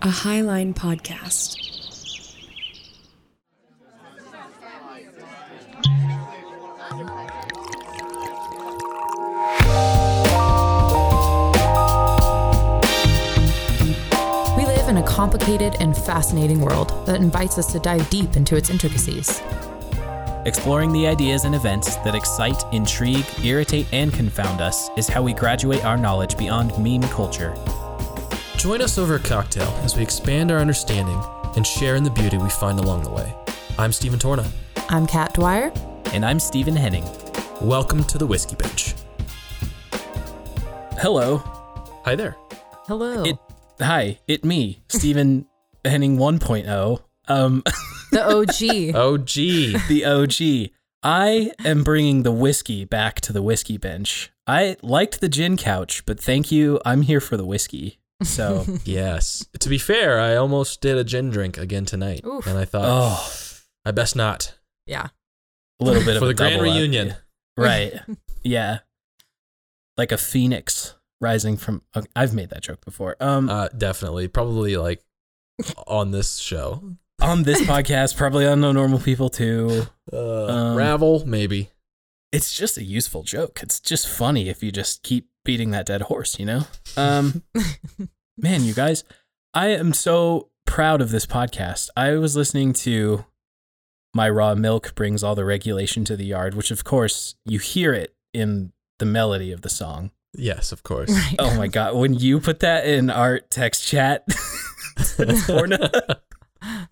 a Highline podcast. We live in a complicated and fascinating world that invites us to dive deep into its intricacies. Exploring the ideas and events that excite, intrigue, irritate, and confound us is how we graduate our knowledge beyond meme culture. Join us over a cocktail as we expand our understanding and share in the beauty we find along the way. I'm Stephen Torna. I'm Kat Dwyer. And I'm Stephen Henning. Welcome to the Whiskey Bench. Hello. Hi there. Hello. It hi, it me, Stephen Henning 1.0. Um the OG. OG. the OG. I am bringing the whiskey back to the whiskey bench. I liked the gin couch, but thank you. I'm here for the whiskey. So, yes. To be fair, I almost did a gin drink again tonight. Oof. And I thought, oh, I best not. yeah. a little bit of For a the grand double up. reunion. Right. Yeah. Like a phoenix rising from okay, I've made that joke before. Um Uh, definitely. Probably like on this show. on this podcast, probably on No Normal People too. Uh, Um, Ravel, maybe. It's just a useful joke. It's just funny if you just keep beating that dead horse, you know? Um man, you guys, I am so proud of this podcast. I was listening to My Raw Milk Brings All the Regulation to the Yard, which of course you hear it in the melody of the song. Yes, of course. Right. Oh my god, when you put that in our text chat, Torna,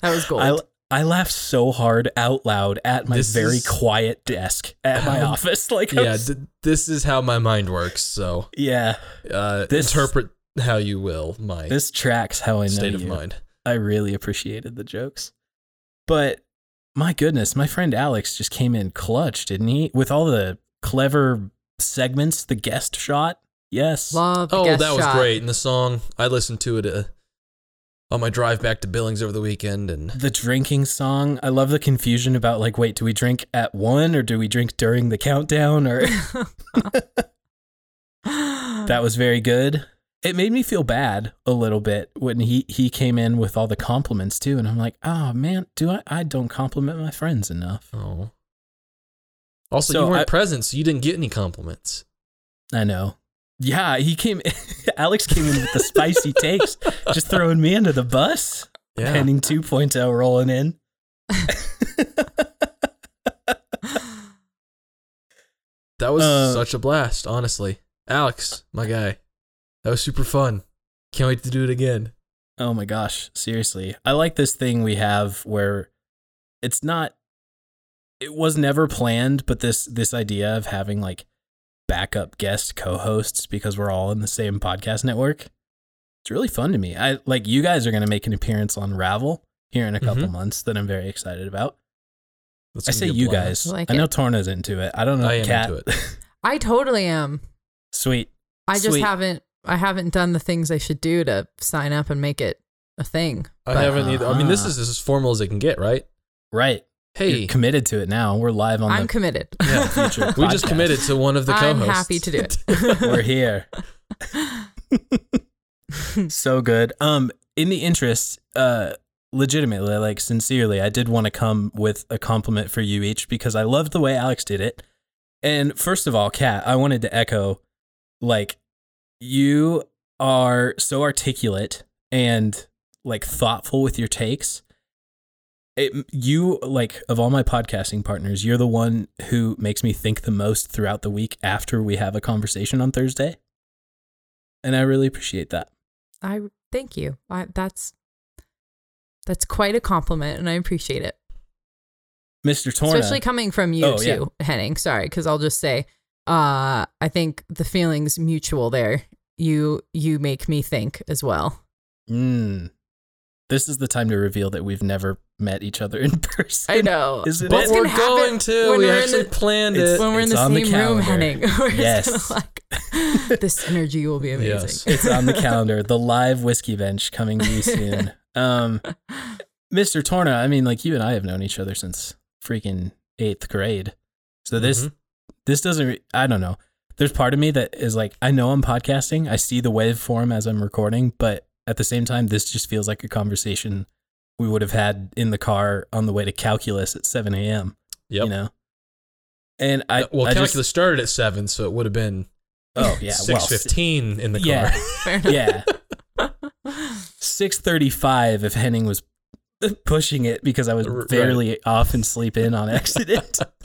That was gold. I I laughed so hard out loud at my This very is- quiet desk at my Um, office. Like, I yeah, was- d- this is how my mind works. So yeah, uh, This- interpret how you will my this tracks how I know state of you. mind. I really appreciated the jokes, but my goodness, my friend Alex just came in clutch, didn't he? With all the clever segments, the guest shot. Yes, Love Oh, guest that was great. And the song, I listened to it uh, on my drive back to Billings over the weekend. And the drinking song. I love the confusion about like, wait, do we drink at one or do we drink during the countdown? Or that was very good. It made me feel bad a little bit when he he came in with all the compliments too, and I'm like, oh man, do I? I don't compliment my friends enough. oh. Also, So you weren't I- present, so you didn't get any compliments. I know. Yeah, he came. Alex came in with the spicy takes, just throwing me under the bus. Yeah. Henning 2.0 rolling in. that was Uh, such a blast, honestly. Alex, my guy. That was super fun. Can't wait to do it again. Oh my gosh, seriously. I like this thing we have where it's not it was never planned, but this this idea of having like backup guest co-hosts because we're all in the same podcast network. It's really fun to me. I like you guys are going to make an appearance on Ravel here in a couple Mhm. months that I'm very excited about. I say you blast. guys. I like I know it. Torna's into it. I don't know I am Kat. into it. I totally am. Sweet. I just Sweet. haven't I haven't done the things I should do to sign up and make it a thing. I But- haven't either. I mean, this Uh-huh. is as formal as it can get, right? Right. Hey, You're committed to it now. We're live on I'm the committed. Yeah, future we just committed to one of the co-hosts. I'm co-hosts. happy to do it. We're here. so good. Um, in the interest, uh, legitimately, like sincerely, I did want to come with a compliment for you each because I loved the way Alex did it. And first of all, Kat, I wanted to echo, like, you are so articulate and like thoughtful with your takes. It, you like of all my podcasting partners, you're the one who makes me think the most throughout the week after we have a conversation on Thursday. And I really appreciate that. I thank you. I, that's that's quite a compliment, and I appreciate it. Mr. Torna. Especially coming from you Oh, too, Henning. Sorry, because I'll just say, uh, I think the feelings mutual there. You you make me think as well. Mm. This is the time to reveal that we've never met each other in person. I know, Isn't But it? we're gonna happen going to. when We we're in actually the- planned it. when we're in the on the same room, calendar. Henning. We're Yes. like this energy will be amazing. Yes. It's on the calendar. The live whiskey bench coming to you soon. Um, Mr. Torna, I mean, like you and I have known each other since freaking eighth grade. So this Mhm. this doesn't. re- I don't know. There's part of me that is like, I know I'm podcasting. I see the waveform as I'm recording, but at the same time, this just feels like a conversation we would have had in the car on the way to calculus at 7 a.m. Yep. You know? And I, Uh, well, I calculus just, started at seven, so it would have been oh, yeah. well, six fifteen in the car. Yeah. Fair enough. Yeah. 635 if Henning was pushing it because I was R- right. barely off and sleep in on accident.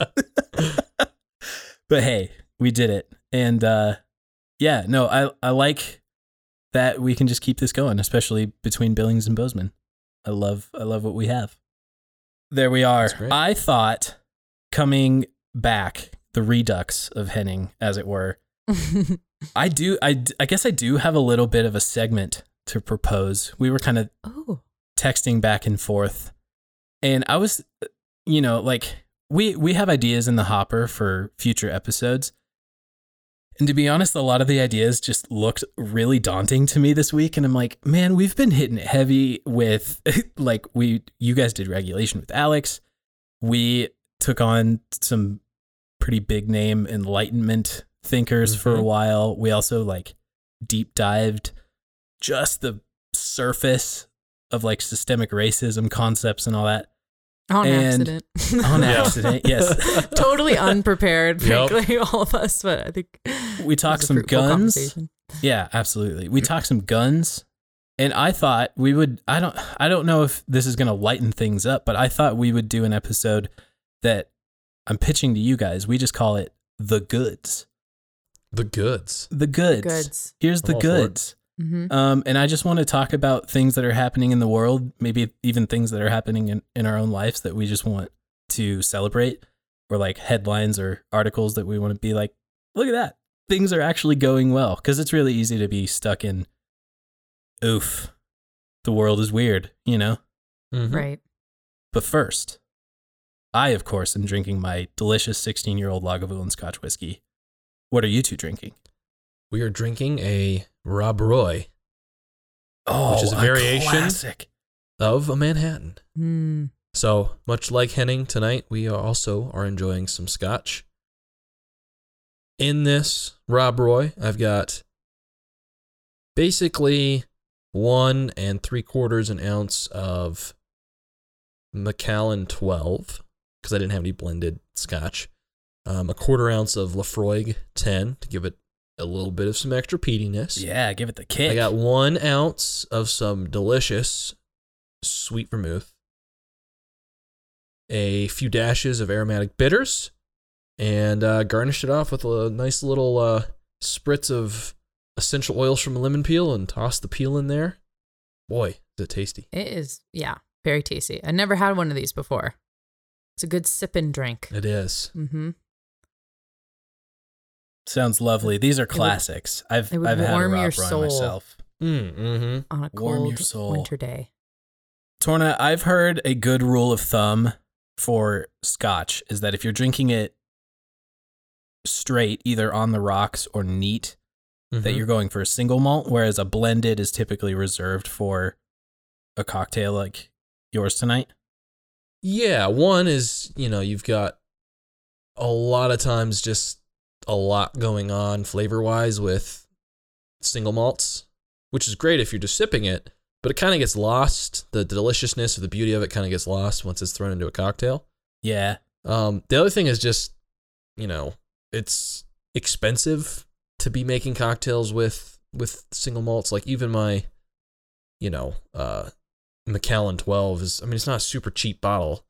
but hey, we did it. And uh yeah, no, I I like that we can just keep this going, especially between Billings and Bozeman. I love I love what we have. There we are. I thought coming back, the redux of Henning, as it were, I do. I I guess I do have a little bit of a segment to propose. We were kind of oh, texting back and forth, and I was, you know, like we we have ideas in the hopper for future episodes. And to be honest, a lot of the ideas just looked really daunting to me this week, and I'm like, man, we've been hitting it heavy with like we you guys did regulation with Alex. We took on some pretty big name enlightenment thinkers for a Mhm. while. We also like deep dived just the surface of like systemic racism concepts and all that on And- accident. on accident. Yes. totally unprepared, Yep. frankly, all of us. But I think We it talked some guns. Yeah, absolutely. We talked some guns and I thought we would I don't I don't know if this is going to lighten things up, but I thought we would do an episode that I'm pitching to you guys. We just call it the goods. The goods. The goods. Goods. Here's the I'm all for it. goods. Hmm Um, and I just want to talk about things that are happening in the world, maybe even things that are happening in, in our own lives that we just want to celebrate, or like headlines or articles that we want to be like, look at that. Things are actually going well. Because it's really easy to be stuck in, oof, the world is weird, you know? Mhm. Right. But first, I, of course, am drinking my delicious 16 year old Lagavulin Scotch whiskey. What are you two drinking? We are drinking a Rob Roy Oh, Which is a variation. classic. of a Manhattan. Mm. So much like Henning tonight, we are also are enjoying some scotch. In this Rob Roy, I've got basically one and three quarters an ounce of Macallan 12 because I didn't have any blended scotch. Um, a quarter ounce of Laphroaig 10 to give it a little bit of some extra peatiness. Yeah, give it the kick. I got one ounce of some delicious sweet vermouth, a few dashes of aromatic bitters, and uh, garnished it off with a nice little uh, spritz of essential oils from a lemon peel and toss the peel in there. Boy, is it tasty. It is, yeah, very tasty. I never had one of these before. It's a good sipping drink. It is. Mm-hmm. Sounds lovely. These are would- classics. I've I've had a warm your soul. myself. Mm, hmm On a Warm your cold soul. winter day. Torna, I've heard a good rule of thumb for Scotch is that if you're drinking it straight, either on the rocks or neat, Mm-hmm. that you're going for a single malt, whereas a blended is typically reserved for a cocktail like yours tonight. Yeah, one is, you know, you've got a lot of times just a lot going on flavor wise with single malts, which is great if you're just sipping it, but it kind of gets lost. The deliciousness or the beauty of it kind of gets lost once it's thrown into a cocktail. Yeah. Um, the other thing is just, you know, it's expensive to be making cocktails with with single malts. Like even my, you know, uh, Macallan 12 is. I mean, it's not a super cheap bottle,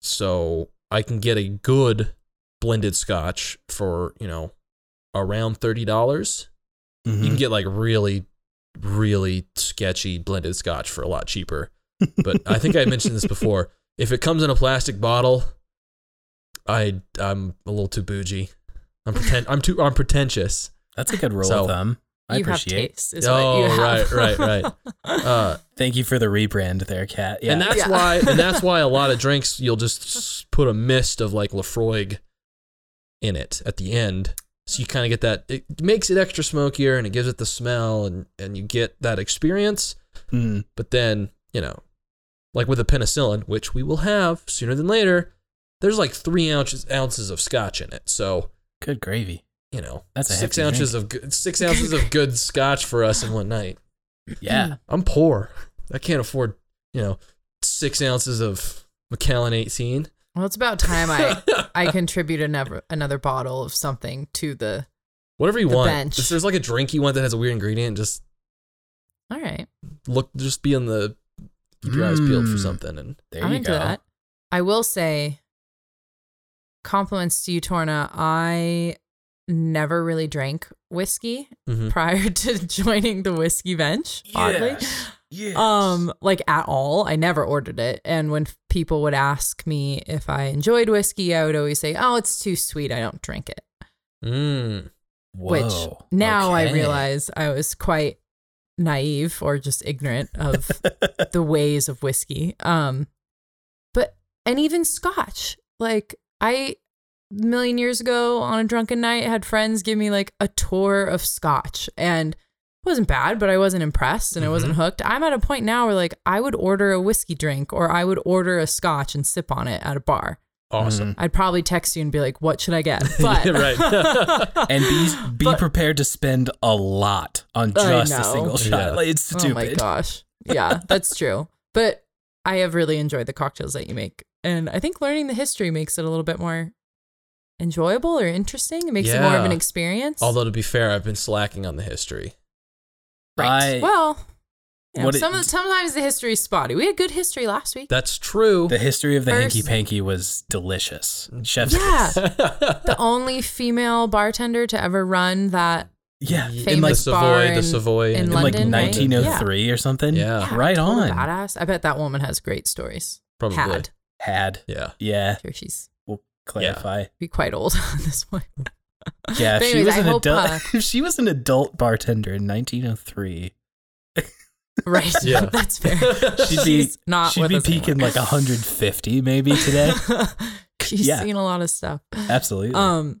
so I can get a good blended Scotch for you know around thirty dollars. You Mhm. can get like really, really sketchy blended Scotch for a lot cheaper. But I think I mentioned this before. If it comes in a plastic bottle, I I'm a little too bougie. I'm pretend I'm too I'm pretentious. That's a good rule So- of thumb. I you have appreciate. taste. Is Oh, what you have. right, right, right. Uh, Thank you for the rebrand there, Kat. Yeah. And that's Yeah. why and that's why a lot of drinks you'll just put a mist of like Laphroaig in it at the end. So you kind of get that it makes it extra smokier and it gives it the smell and and you get that experience. Mm. But then, you know, like with the penicillin, which we will have sooner than later, there's like 3 ounces ounces of scotch in it. So, Good gravy. you know, That's 6 hefty ounces of good, 6 ounces of good scotch for us in one night. Yeah. I'm poor. I can't afford, you know, six ounces of Macallan 18. Well, it's about time I I contribute another another bottle of something to the. Whatever you The want. bench. If there's like a drink you want that has a weird ingredient, just All right, look, just be on the, keep your eyes peeled for Mm. something. And There I'm you into go. that. I will say, compliments to you, Torna. I never really drank whiskey Mhm. prior to joining the whiskey bench. Oddly, Yes. Yes. um, like at all. I never ordered it, and when f- people would ask me if I enjoyed whiskey, I would always say, "Oh, it's too sweet. I don't drink it." mm. which Whoa. now I realize I was quite naive or just ignorant of the ways of whiskey. Um, but and even scotch. Like I, a million years ago on a drunken night, had friends give me like a tour of scotch, and wasn't bad, but I wasn't impressed and I wasn't mm-hmm. hooked. I'm at a point now where like I would order a whiskey drink or I would order a scotch and sip on it at a bar. Awesome. I'd probably text you and be like, "What should I get?" But right. and be be But- prepared to spend a lot on just a single shot. Yeah. Like, it's stupid. Oh my gosh. Yeah, that's true. But I have really enjoyed the cocktails that you make. And I think learning the history makes it a little bit more enjoyable or interesting. It makes it more of an experience. Although to be fair, I've been slacking on the history. I- well, you know, What it- some, sometimes the history is spotty. We had good history last week. That's true. the history of the First- hanky panky was delicious. Mm. Chef's Yeah. the only female bartender to ever run that yeah. in like like the Savoy, in- the Savoy, in in and- like London, right? 1903 or something. Yeah. Yeah, right on. badass. I bet that woman has great stories. Probably. Had. Had Yeah. yeah. Sure, she's We'll clarify. be quite old at this point. Yeah, But if she anyways, was I an hope, adult. uh, she was an adult bartender in 1903, Right. Yeah. That's fair. she'd be She's not she'd with be us anymore. peaking like 150 maybe today. She's Yeah. seen a lot of stuff. Absolutely. Um,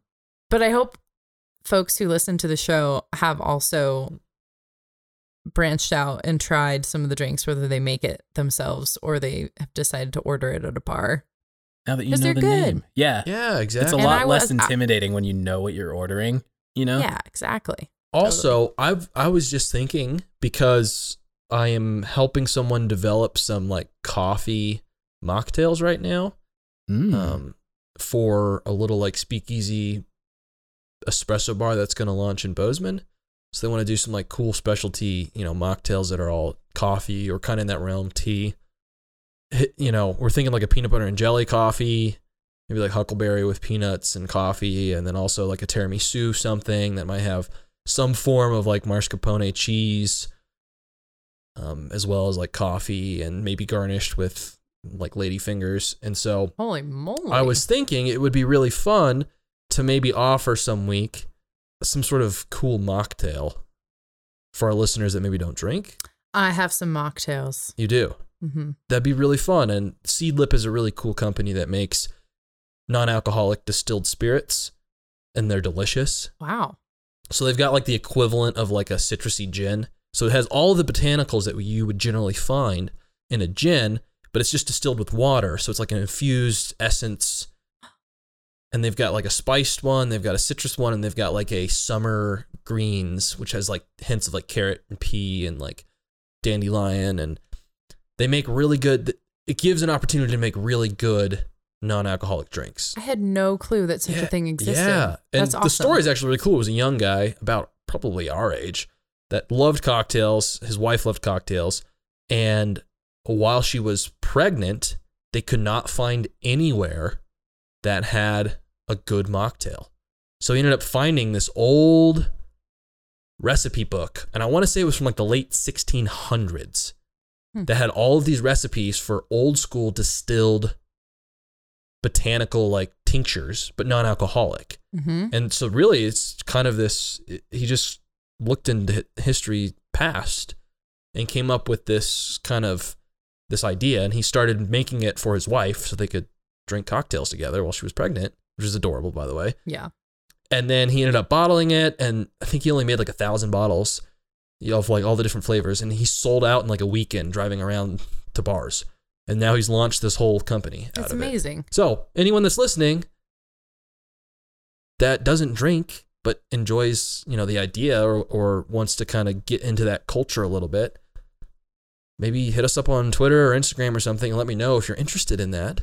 but I hope folks who listen to the show have also branched out and tried some of the drinks, whether they make it themselves or they have decided to order it at a bar. Now that you 'cause know they're the good. name, yeah, Yeah, exactly. it's a And lot I less was- I- intimidating when you know what you're ordering. You know. Yeah, exactly. Also, I've I was just thinking because I am helping someone develop some like coffee mocktails right now. Mm. Um, for a little like speakeasy espresso bar that's going to launch in Bozeman. So they want to do some like cool specialty, you know, mocktails that are all coffee or kind of in that realm tea. You know, we're thinking like a peanut butter and jelly coffee, maybe like huckleberry with peanuts and coffee, and then also like a tiramisu something that might have some form of like mascarpone cheese, um, as well as like coffee and maybe garnished with like lady fingers. And so Holy moly. I was thinking it would be really fun to maybe offer some week some sort of cool mocktail for our listeners that maybe don't drink. I have some mocktails. You do. Hmm That'd be really fun. And Seedlip is a really cool company that makes non alcoholic distilled spirits, and they're delicious. Wow. So they've got like the equivalent of like a citrusy gin. So it has all the botanicals that you would generally find in a gin, but it's just distilled with water. So it's like an infused essence. And they've got like a spiced one, they've got a citrus one, and they've got like a summer greens, which has like hints of like carrot and pea and like dandelion. And they make really good, it gives an opportunity to make really good non alcoholic drinks. I had no clue that such a thing existed. Yeah. And That's the story is actually really cool. It was a young guy, about probably our age, that loved cocktails. His wife loved cocktails. And while she was pregnant, they could not find anywhere that had a good mocktail. So he ended up finding this old recipe book. And I want to say it was from like the late 1600s Hmm. that had all of these recipes for old school distilled botanical like tinctures, but non alcoholic. hmm And so, really, it's kind of this. He just looked into hi- history past and came up with this kind of this idea, and he started making it for his wife so they could drink cocktails together while she was pregnant, which is adorable, by the way. Yeah. And then he ended up bottling it, and I think he only made like a thousand bottles of like all the different flavors, and he sold out in like a weekend driving around to bars. And now he's launched this whole company out It's of it. amazing. So, anyone that's listening that doesn't drink but enjoys, you know, the idea or, or wants to kind of get into that culture a little bit, maybe hit us up on Twitter or Instagram or something and let me know if you're interested in that.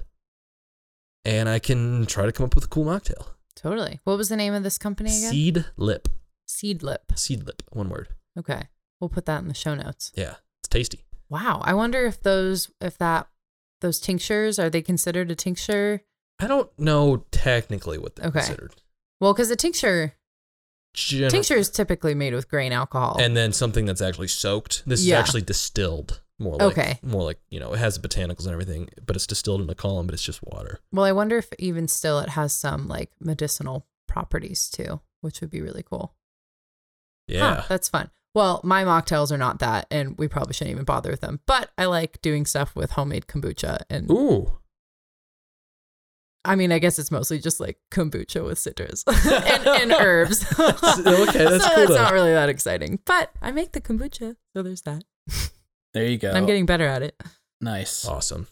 And I can try to come up with a cool mocktail. Totally. What was the name of this company again? Seed lip. Seed Lip. Seed lip. One word. Okay. We'll put that in the show notes. Yeah. It's tasty. Wow. I wonder if those if that those tinctures are they considered a tincture? I don't know technically what they're Okay. considered. Well, because a tincture Gen- tincture is typically made with grain alcohol. and then something that's actually soaked. This Yeah. is actually distilled. More like Okay. more like, you know, it has botanicals and everything, but it's distilled in a column, but it's just water. well, I wonder if even still it has some like medicinal properties too, which would be really cool. Huh, Yeah. that's fun. Well, my mocktails are not that, and we probably shouldn't even bother with them. But I like doing stuff with homemade kombucha, and Ooh. I mean, I guess it's mostly just like kombucha with citrus and, and herbs. okay, that's so cool That's though. not really that exciting, but I make the kombucha, so there's that. There you go. I'm getting better at it. nice. Awesome.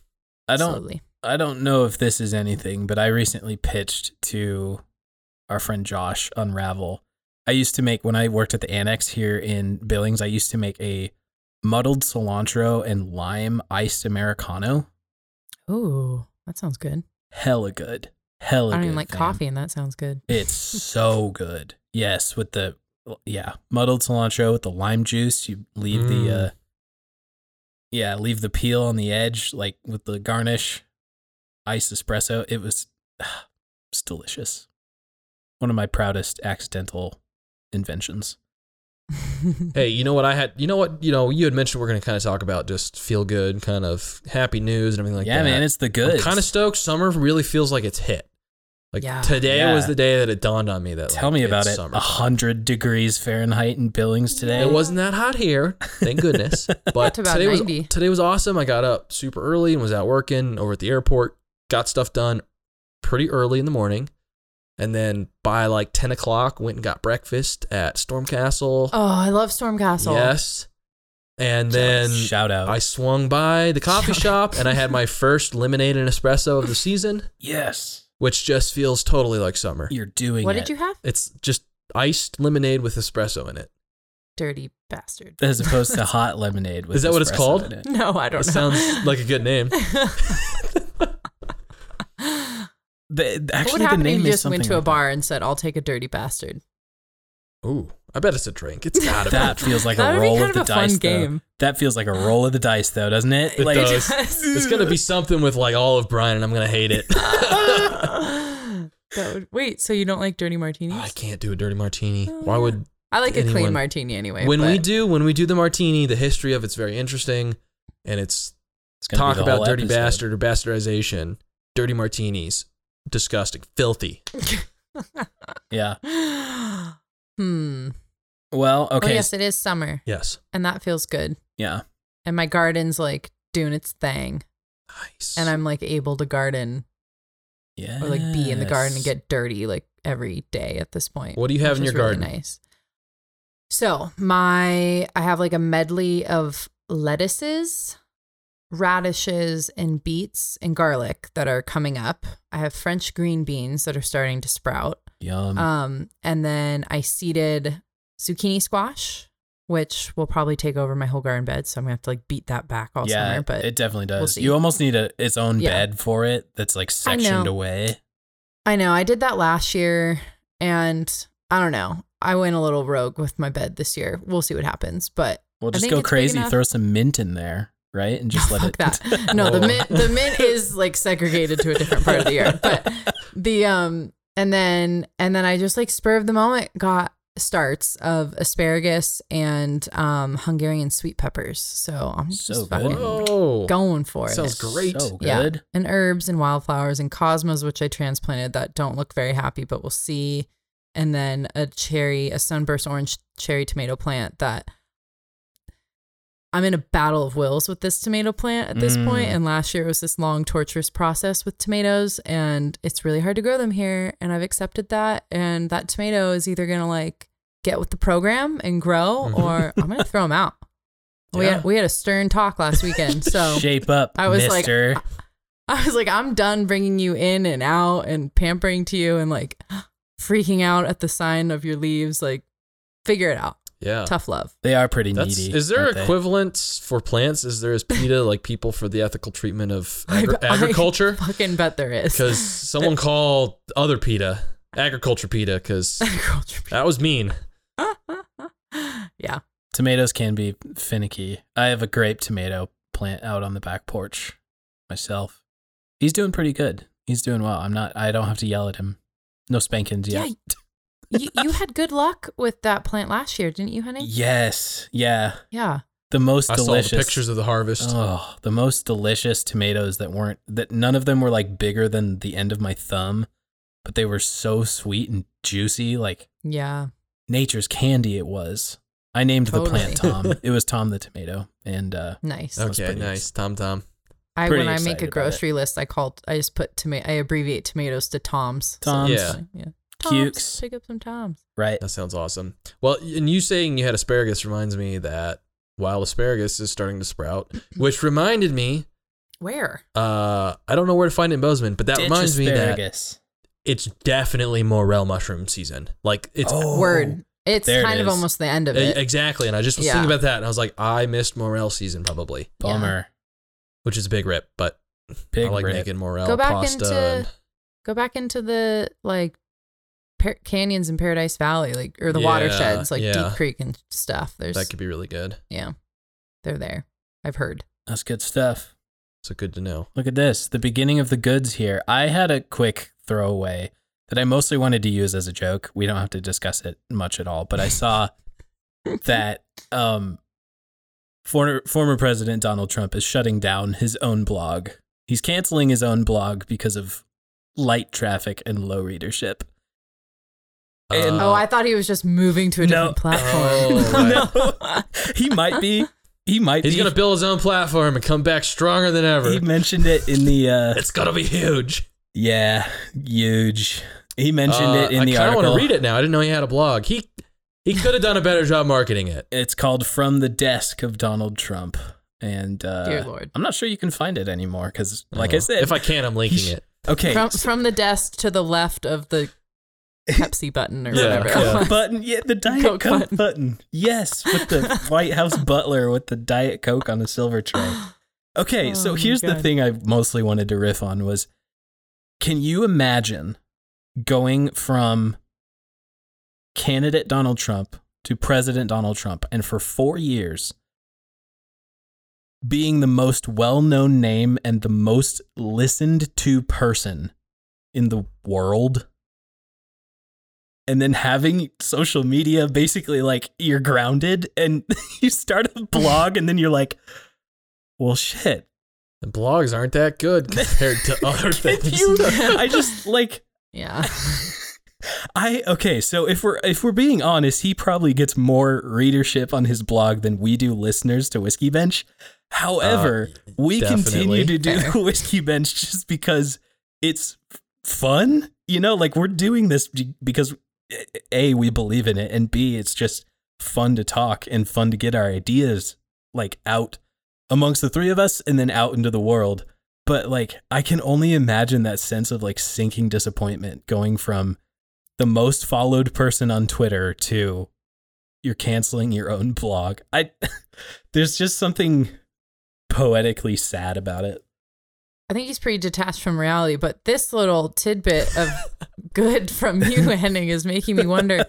I don't slowly. I don't know if this is anything, but I recently pitched to our friend Josh Unravel. I used to make when I worked at the annex here in Billings, I used to make a muddled cilantro and lime iced americano. Ooh, that sounds good. Hella good. Hella I don't good. even like fam. coffee, and that sounds good. It's so good. Yes, with the yeah, muddled cilantro with the lime juice, you leave the Mm. uh yeah, leave the peel on the edge like with the garnish iced espresso. It was it's delicious. One of my proudest accidental inventions. Hey, you know what I had? You know what? You know, you had mentioned we're going to kind of talk about just feel good, kind of happy news and everything like yeah, that. Yeah, man, it's the good. kind of stoked. Summer really feels like it's hit. Like Yeah. today Yeah. was the day that it dawned on me that. Tell like, me about it's it. A hundred degrees Fahrenheit in Billings today. It wasn't that hot here, thank goodness. But to about today was today was awesome. I got up super early and was out working over at the airport. Got stuff done pretty early in the morning, and then by like ten o'clock, went and got breakfast at Stormcastle. oh, I love Stormcastle. Yes, and then shout out. I swung by the coffee shop and I had my first lemonade and espresso of the season, yes, which just feels totally like summer. you're doing What it. did you have? It's just iced lemonade with espresso in it. Dirty bastard. as opposed to hot lemonade. With Is that what it's called? it. No, I don't It know. sounds like a good name. The, what actually, would the happen if name you just went something to a like bar and said, "I'll take a dirty bastard"? Ooh, I bet it's a drink. It's gotta That feels like that a roll of the of a fun dice. game. Though. That feels like a roll of the dice, though, doesn't it? It like, does. It's gonna be something with like olive brine, and I'm gonna hate it. that would, wait, so you don't like dirty martinis? I can't do a dirty martini. Oh, Why yeah. would I like a clean martini anyway. when we do when we do the martini, the history of it's very interesting, and it's It's talk about dirty episode. bastard or bastardization, dirty martinis, disgusting, filthy. Yeah. hmm. Well, Oh okay. yes, it is summer, Yes, and that feels good. Yeah. And my garden's like doing its thing, nice. and I'm like able to garden Yeah. or like be in the garden and get dirty like every day at this point. What do you have in your really garden? Nice. So my I have like a medley of lettuces, radishes, and beets and garlic that are coming up. I have French green beans that are starting to sprout. Yum. Um, and then I seeded zucchini squash, which will probably take over my whole garden bed. So I'm gonna have to like beat that back all yeah, summer. But it definitely we'll does. you almost need a its own Yeah. bed for it. That's like I sectioned away. I know I did that last year, and I don't know. I went a little rogue with my bed this year. We'll see what happens, but Well, I just go crazy. Throw some mint in there, right? And just let fuck it. that. No, the Oh. mint the mint is like segregated to a different part of the yard. But the um and then and then I just like spur of the moment got starts of asparagus and um Hungarian sweet peppers. So I'm just So good. fucking Whoa, going for it. sounds great. So Yeah. good. and herbs and wildflowers and cosmos, which I transplanted that don't look very happy, but we'll see. And then a cherry, a sunburst orange cherry tomato plant that I'm in a battle of wills with this tomato plant at this Mm. point. And last year it was this long, torturous process with tomatoes, and it's really hard to grow them here. And I've accepted that. And that tomato is either gonna like get with the program and grow, Mhm. or I'm gonna throw them out. We had we had a stern talk last weekend, so Shape up, I was like, Mister. I was like, I'm done bringing you in and out and pampering to you and like freaking out at the sign of your leaves. Like, figure it out. Yeah. Tough love. They are pretty That's, needy. is there aren't equivalents for plants? Is there as PETA like people for the ethical treatment of I- agri- I agriculture? Fucking bet there is. Because someone called other PETA agriculture PETA because that was mean. yeah. Tomatoes can be finicky. I have a grape tomato plant out on the back porch myself. He's doing pretty good. He's doing well. I'm not. I don't have to yell at him. No spankings yet. You, you had good luck with that plant last year, didn't you, honey? Yes. Yeah. Yeah. The most I delicious. saw the pictures of the harvest. Oh, the most delicious tomatoes that weren't that none of them were like bigger than the end of my thumb, but they were so sweet and juicy, like Yeah. nature's candy it was. I named the plant Tom. it was Tom the tomato. And uh Nice. okay, nice. Tom Tom. I pretty when I make a grocery list, I call I just put tomato. I abbreviate tomatoes to Toms. Toms. it's Yeah. yeah. Cukes. Toms. Pick up some Toms. right. That sounds awesome. Well, and you saying you had asparagus reminds me that wild asparagus is starting to sprout, which reminded me, Where? uh, I don't know where to find it in Bozeman, but that Ditch reminds me that it's definitely morel mushroom season. Like it's Oh, Word. It's there it kind of almost the end of it. Exactly. And I just was Yeah. thinking about that and I was like, I missed morel season probably, Bummer. which is a big rip, but Big I like rip. making morel Go back pasta. into and- go back into the like par- canyons in Paradise Valley, like or the Yeah, watersheds, like yeah. Deep Creek and stuff. There's that could be really good. yeah, they're there. I've heard. That's good stuff. So good to know. Look at this. The beginning of the goods here. I had a quick throwaway that I mostly wanted to use as a joke. We don't have to discuss it much at all, but I saw that um former former president Donald Trump is shutting down his own blog. He's canceling his own blog because of light traffic and low readership. And- oh, I thought he was just moving to a No. different platform. Oh, no. he might be he might He's be gonna build his own platform and come back stronger than ever. he mentioned it in the uh it's gonna be huge. yeah, huge. He mentioned Uh, it in the. I the kind of want to read it now. I didn't know he had a blog. He he could have done a better job marketing it. It's called From the Desk of Donald Trump. And uh, Dear Lord. I'm not sure you can find it anymore because, like I Uh, said, if I can, I'm linking it. okay, From from the desk to the left of the Pepsi button or Yeah, whatever. yeah. button, yeah, the Diet Coke Coke, button. button. yes, with the White House butler with the Diet Coke on a silver tray. Okay, Oh so my here's the thing I mostly wanted to riff on was, can you imagine going from candidate Donald Trump to President Donald Trump, and for four years being the most well known name and the most listened to person in the world. And then having social media basically like you're grounded and you start a blog and then you're like, well, shit. The blogs aren't that good compared to other things. you- I just like yeah. I okay, so if we're if we're being honest, he probably gets more readership on his blog than we do listeners to Whiskey Bench. However, uh, we definitely. continue to do the Whiskey Bench just because it's fun. You know, like we're doing this because a we believe in it, and b it's just fun to talk and fun to get our ideas like out amongst the three of us and then out into the world. But like, I can only imagine that sense of like sinking disappointment going from the most followed person on Twitter to you're canceling your own blog. I there's just something poetically sad about it. I think he's pretty detached from reality, but this little tidbit of good from you, Henning, is making me wonder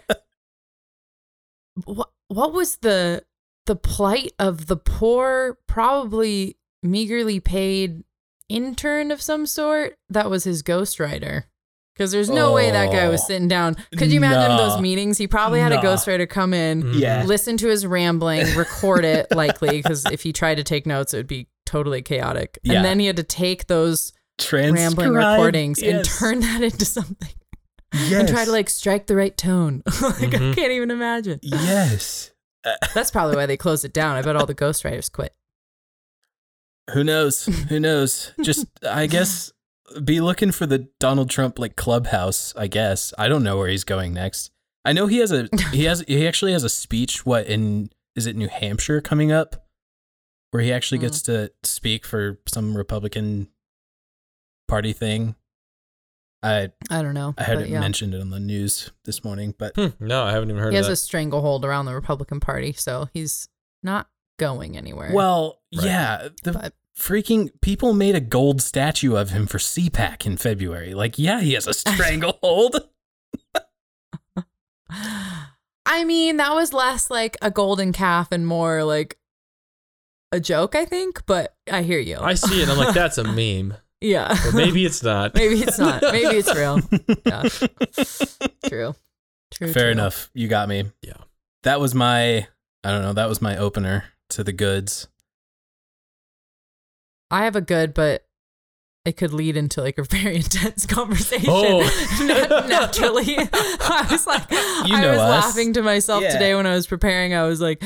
what what was the the plight of the poor, probably meagerly paid intern of some sort that was his ghostwriter. Because there's no way that guy was Oh, sitting down. Could you imagine nah. those meetings? He probably had Nah. a ghostwriter come in, Mhm. Yeah. listen to his rambling, record it likely, because if he tried to take notes, it would be totally chaotic. Yeah. And then he had to take those rambling recordings and turn that into something yes. and try to like strike the right tone. like I Mhm. can't even imagine. yes. That's probably why they closed it down. I bet all the ghostwriters quit. Who knows? Who knows? Just I guess be looking for the Donald Trump like clubhouse, I guess. I don't know where he's going next. I know he has a he has he actually has a speech what in is it New Hampshire coming up where he actually gets to speak for some Republican party thing. I I don't know. I had but it yeah. mentioned it on the news this morning, but Hmm, no, I haven't even heard He of has that. a stranglehold around the Republican Party, so he's not going anywhere. well, Right. yeah, the But- freaking people made a gold statue of him for CPAC in February. Like, yeah, he has a stranglehold. I mean, that was less like a golden calf and more like a joke, I think. But I hear you. I see it. and I'm like, that's a meme. yeah. But maybe it's not. Maybe it's not. Maybe it's real. Yeah. True. True. Fair true. enough. You got me. Yeah. That was my I don't know, that was my opener to the goods. I have a good, but it could lead into like a very intense conversation. Oh. Nat- naturally. I was like, You know I was us. laughing to myself Yeah. today when I was preparing. I was like,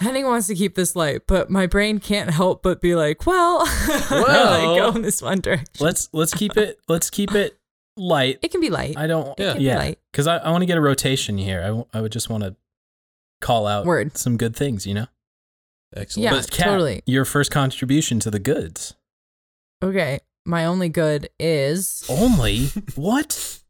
Henning wants to keep this light, but my brain can't help but be like, well, Well. like go in this one direction. Let's let's keep it let's keep it light. It can be light. I don't Yeah. It can yeah, light. because I, I want to get a rotation here. I, w- I would just want to call out Word. some good things, you know. Excellent. Yeah, but Kat, totally. Your first contribution to the goods. Okay. My only good is Only what?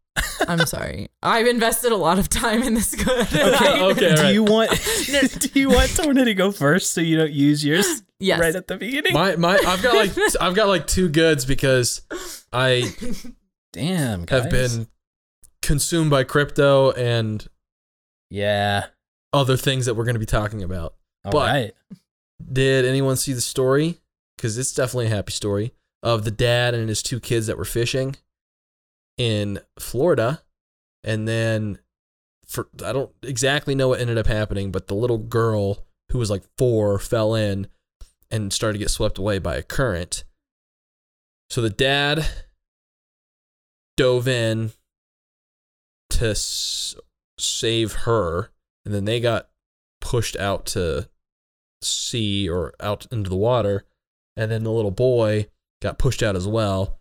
I'm sorry. I've invested a lot of time in this good. Okay, okay, Do alright. you want do you want Torna to go first so you don't use yours yes. right at the beginning? My my I've got like I've got like two goods because I Damn, guys. have been consumed by crypto and Yeah. other things that we're going to be talking about. All But- right. Did anyone see the story? Because it's definitely a happy story of the dad and his two kids that were fishing in Florida, and then for I don't exactly know what ended up happening, but the little girl who was like four fell in and started to get swept away by a current. So the dad dove in to s- save her, and then they got pushed out to sea or out into the water, and then the little boy got pushed out as well.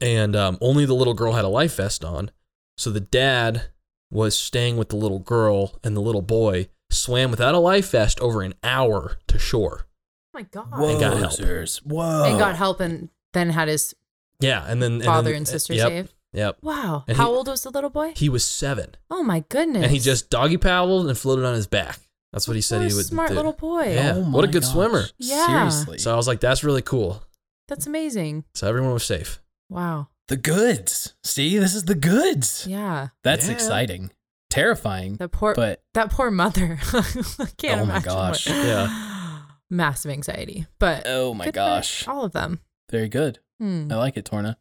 And um, only the little girl had a life vest on, so the dad was staying with the little girl, and the little boy swam without a life vest over an hour to shore. Oh my god. Whoa, got help. sirs. Whoa. And got help and then had his Yeah, and then and father then- and sister yep, saved. Yep, Wow. And How he- old was the little boy? he was seven, Oh my goodness. and he just doggy paddled and floated on his back. That's what he said What a he would smart do. little boy. Yeah. Oh what a good gosh. swimmer. Yeah. Seriously. So I was like, that's really cool. That's amazing. So everyone was safe. Wow. the goods. See, this is the goods. Yeah. That's Yeah. exciting. Terrifying. That poor but that poor mother. I can't Oh my gosh. What, Yeah. Massive anxiety. But oh my gosh. all of them. Very good. Hmm. I like it, Torna.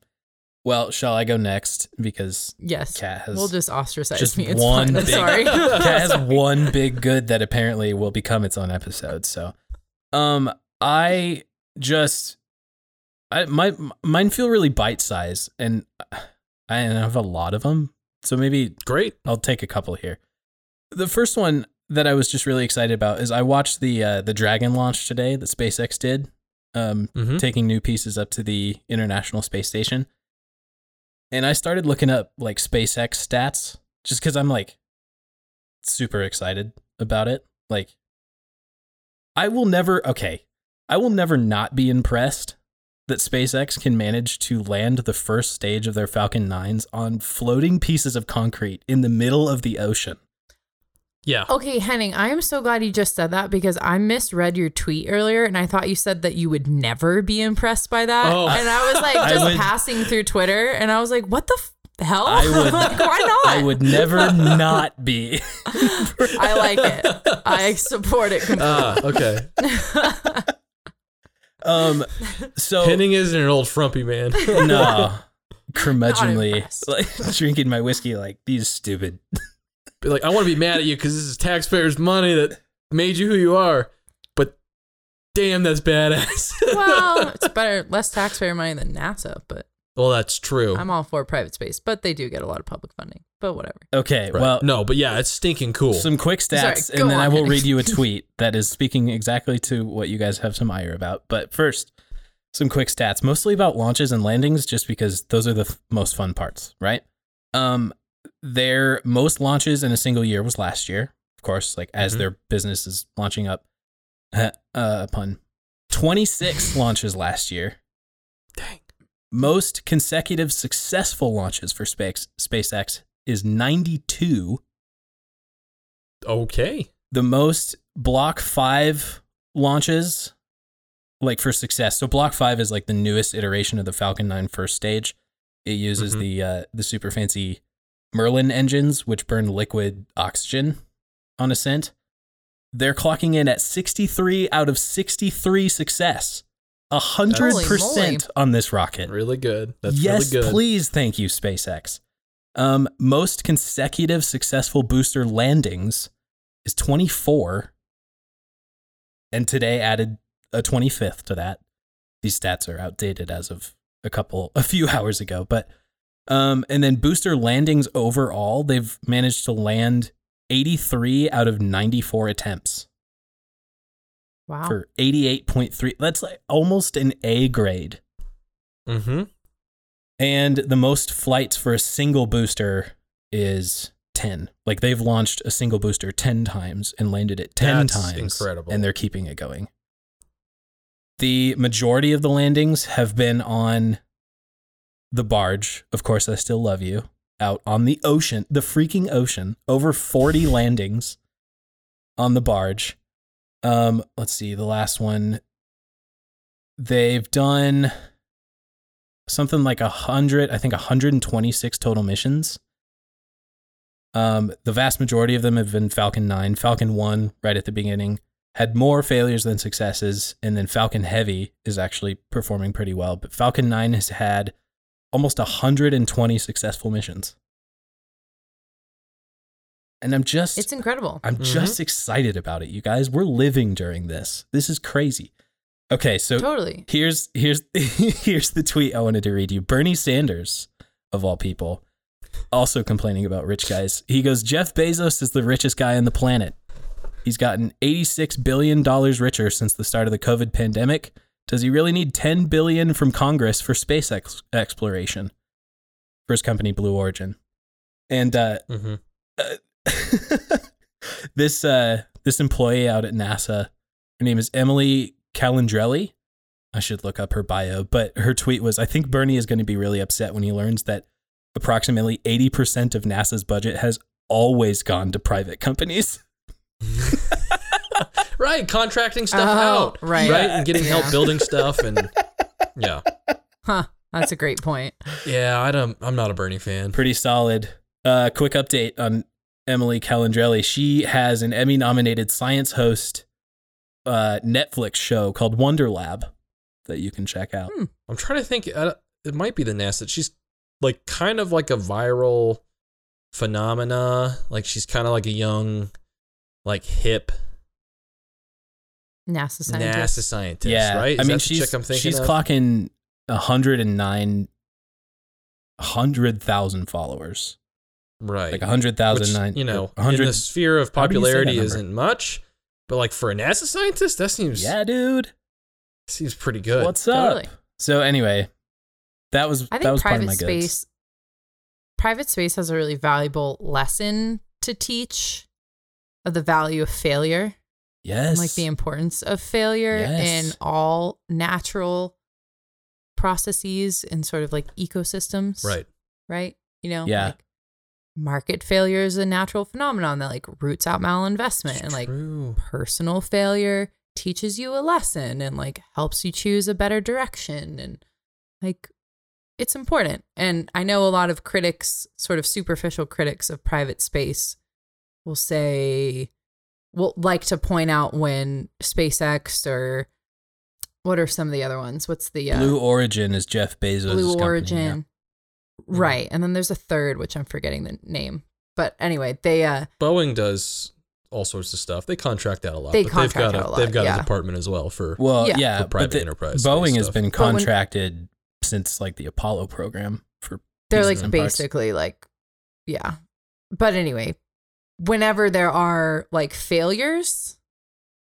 Well, shall I go next? Because Yes. Kat has We'll just ostracize just me. It's one fine. Big- sorry. Kat has one big good that apparently will become its own episode. So, um, I just, I my mine feel really bite size, and I have a lot of them. So maybe Great. I'll take a couple here. The first one that I was just really excited about is I watched the uh, the Dragon launch today that SpaceX did, um, Mhm. taking new pieces up to the International Space Station. And I started looking up like SpaceX stats just because I'm like super excited about it. Like, I will never, okay, I will never not be impressed that SpaceX can manage to land the first stage of their Falcon 9s on floating pieces of concrete in the middle of the ocean. Yeah. Okay, Henning, I am so glad you just said that because I misread your tweet earlier and I thought you said that you would never be impressed by that. Oh. And I was like just would- passing through Twitter and I was like, what the f- hell? I would- like, why not? I would never not be. I like it. I support it completely. Ah, okay. Um, so Henning isn't an old frumpy man. no, curmudgeonly, like drinking my whiskey like these stupid. Be like, I want to be mad at you because this is taxpayers' money that made you who you are. But damn, that's badass. well, it's better, less taxpayer money than NASA, but well, that's true. I'm all for private space, but they do get a lot of public funding. But whatever. Okay, Right. well, no, but yeah, it's stinking cool. some quick stats, Sorry, and then on, I will Henning. read you a tweet that is speaking exactly to what you guys have some ire about. But first, some quick stats, mostly about launches and landings, just because those are the f- most fun parts, right? Um, their most launches in a single year was last year, of course, like as Mhm. their business is launching up. uh, pun. Twenty six launches last year. Dang. Most consecutive successful launches for Space SpaceX is 92. Okay. The most Block 5 launches like for success. So Block 5 is like the newest iteration of the Falcon 9 first stage. It uses Mhm. the uh, the super fancy Merlin engines which burn liquid oxygen on ascent. They're clocking in at 63 out of 63 success. A hundred percent on this rocket. Really good. That's yes, really good. please. Thank you, SpaceX. Um, most consecutive successful booster landings is 24. And today added a 25th to that. These stats are outdated as of a couple, a few hours ago. But, um, and then booster landings overall, they've managed to land 83 out of 94 attempts Wow. for 88.3. That's like almost an A grade. Mm-hmm. And the most flights for a single booster is 10. Like they've launched a single booster 10 times and landed it 10 That's times. incredible. And they're keeping it going. The majority of the landings have been on the barge. Of course, I still love you. Out on the ocean, the freaking ocean. Over 40 landings on the barge. Um, let's see, the last one. They've done something like a hundred, I think 126 total missions. Um, the vast majority of them have been Falcon 9. Falcon 1, right at the beginning, had more failures than successes. And then Falcon Heavy is actually performing pretty well. But Falcon 9 has had almost 120 successful missions. And I'm just it's incredible. I'm just excited about it, you guys. We're living during this. This is crazy. Okay, so totally. here's here's here's the tweet I wanted to read you. Bernie Sanders, of all people, also complaining about rich guys. He goes, Jeff Bezos is the richest guy on the planet. He's gotten $86 billion richer since the start of the COVID pandemic. Does he really need 10 billion from Congress for space ex- exploration? For his company Blue Origin. And uh, Mm-hmm. this uh this employee out at NASA, her name is Emily Calandrelli. I should look up her bio, but her tweet was I think Bernie is going to be really upset when he learns that approximately 80% of NASA's budget has always gone to private companies. right, contracting stuff Oh, out. right. Right, and getting help Yeah. building stuff and yeah. Huh. That's a great point. Yeah, I don't I'm not a Bernie fan. Pretty solid. Uh quick update on Emily Calandrelli. She has an Emmy nominated science host uh Netflix show called Wonder Lab that you can check out. I'm trying to think uh, it might be the NASA. She's like kind of like a viral phenomena. Like she's kind of like a young like hip NASA NASA scientist. scientist, yeah, right? I mean, she's chick I'm thinking she's of? clocking hundred and nine hundred thousand followers, right. like hundred thousand Which, you know, in hundred. the sphere of How do you say that popularity isn't much, but like for a NASA scientist, that seems Yeah, dude. seems pretty good. What's up? Totally. So anyway, that was I that think was part of private my goods. space private space has a really valuable lesson to teach of the value of failure Yes, and like the importance of failure Yes. in all natural processes and sort of like ecosystems. Right. Right? You know, Yeah. like market failure is a natural phenomenon that like roots out malinvestment and like personal failure teaches you a lesson and like helps you choose a better direction and like it's important. And i know a lot of critics sort of superficial critics of private space will say will like to point out when spacex or what are some of the other ones? What's the uh, Blue Origin is Jeff Bezos' Blue company, origin right and then there's a third which i'm forgetting the name but anyway they uh Boeing does all sorts of stuff. They contract out a lot. They but contract they've got out a lot, They've got yeah. a department as well for. Well, Yeah. yeah, For private the- enterprise Boeing has been But when- contracted since like the Apollo program for they're like and parts. basically like yeah but anyway whenever there are like failures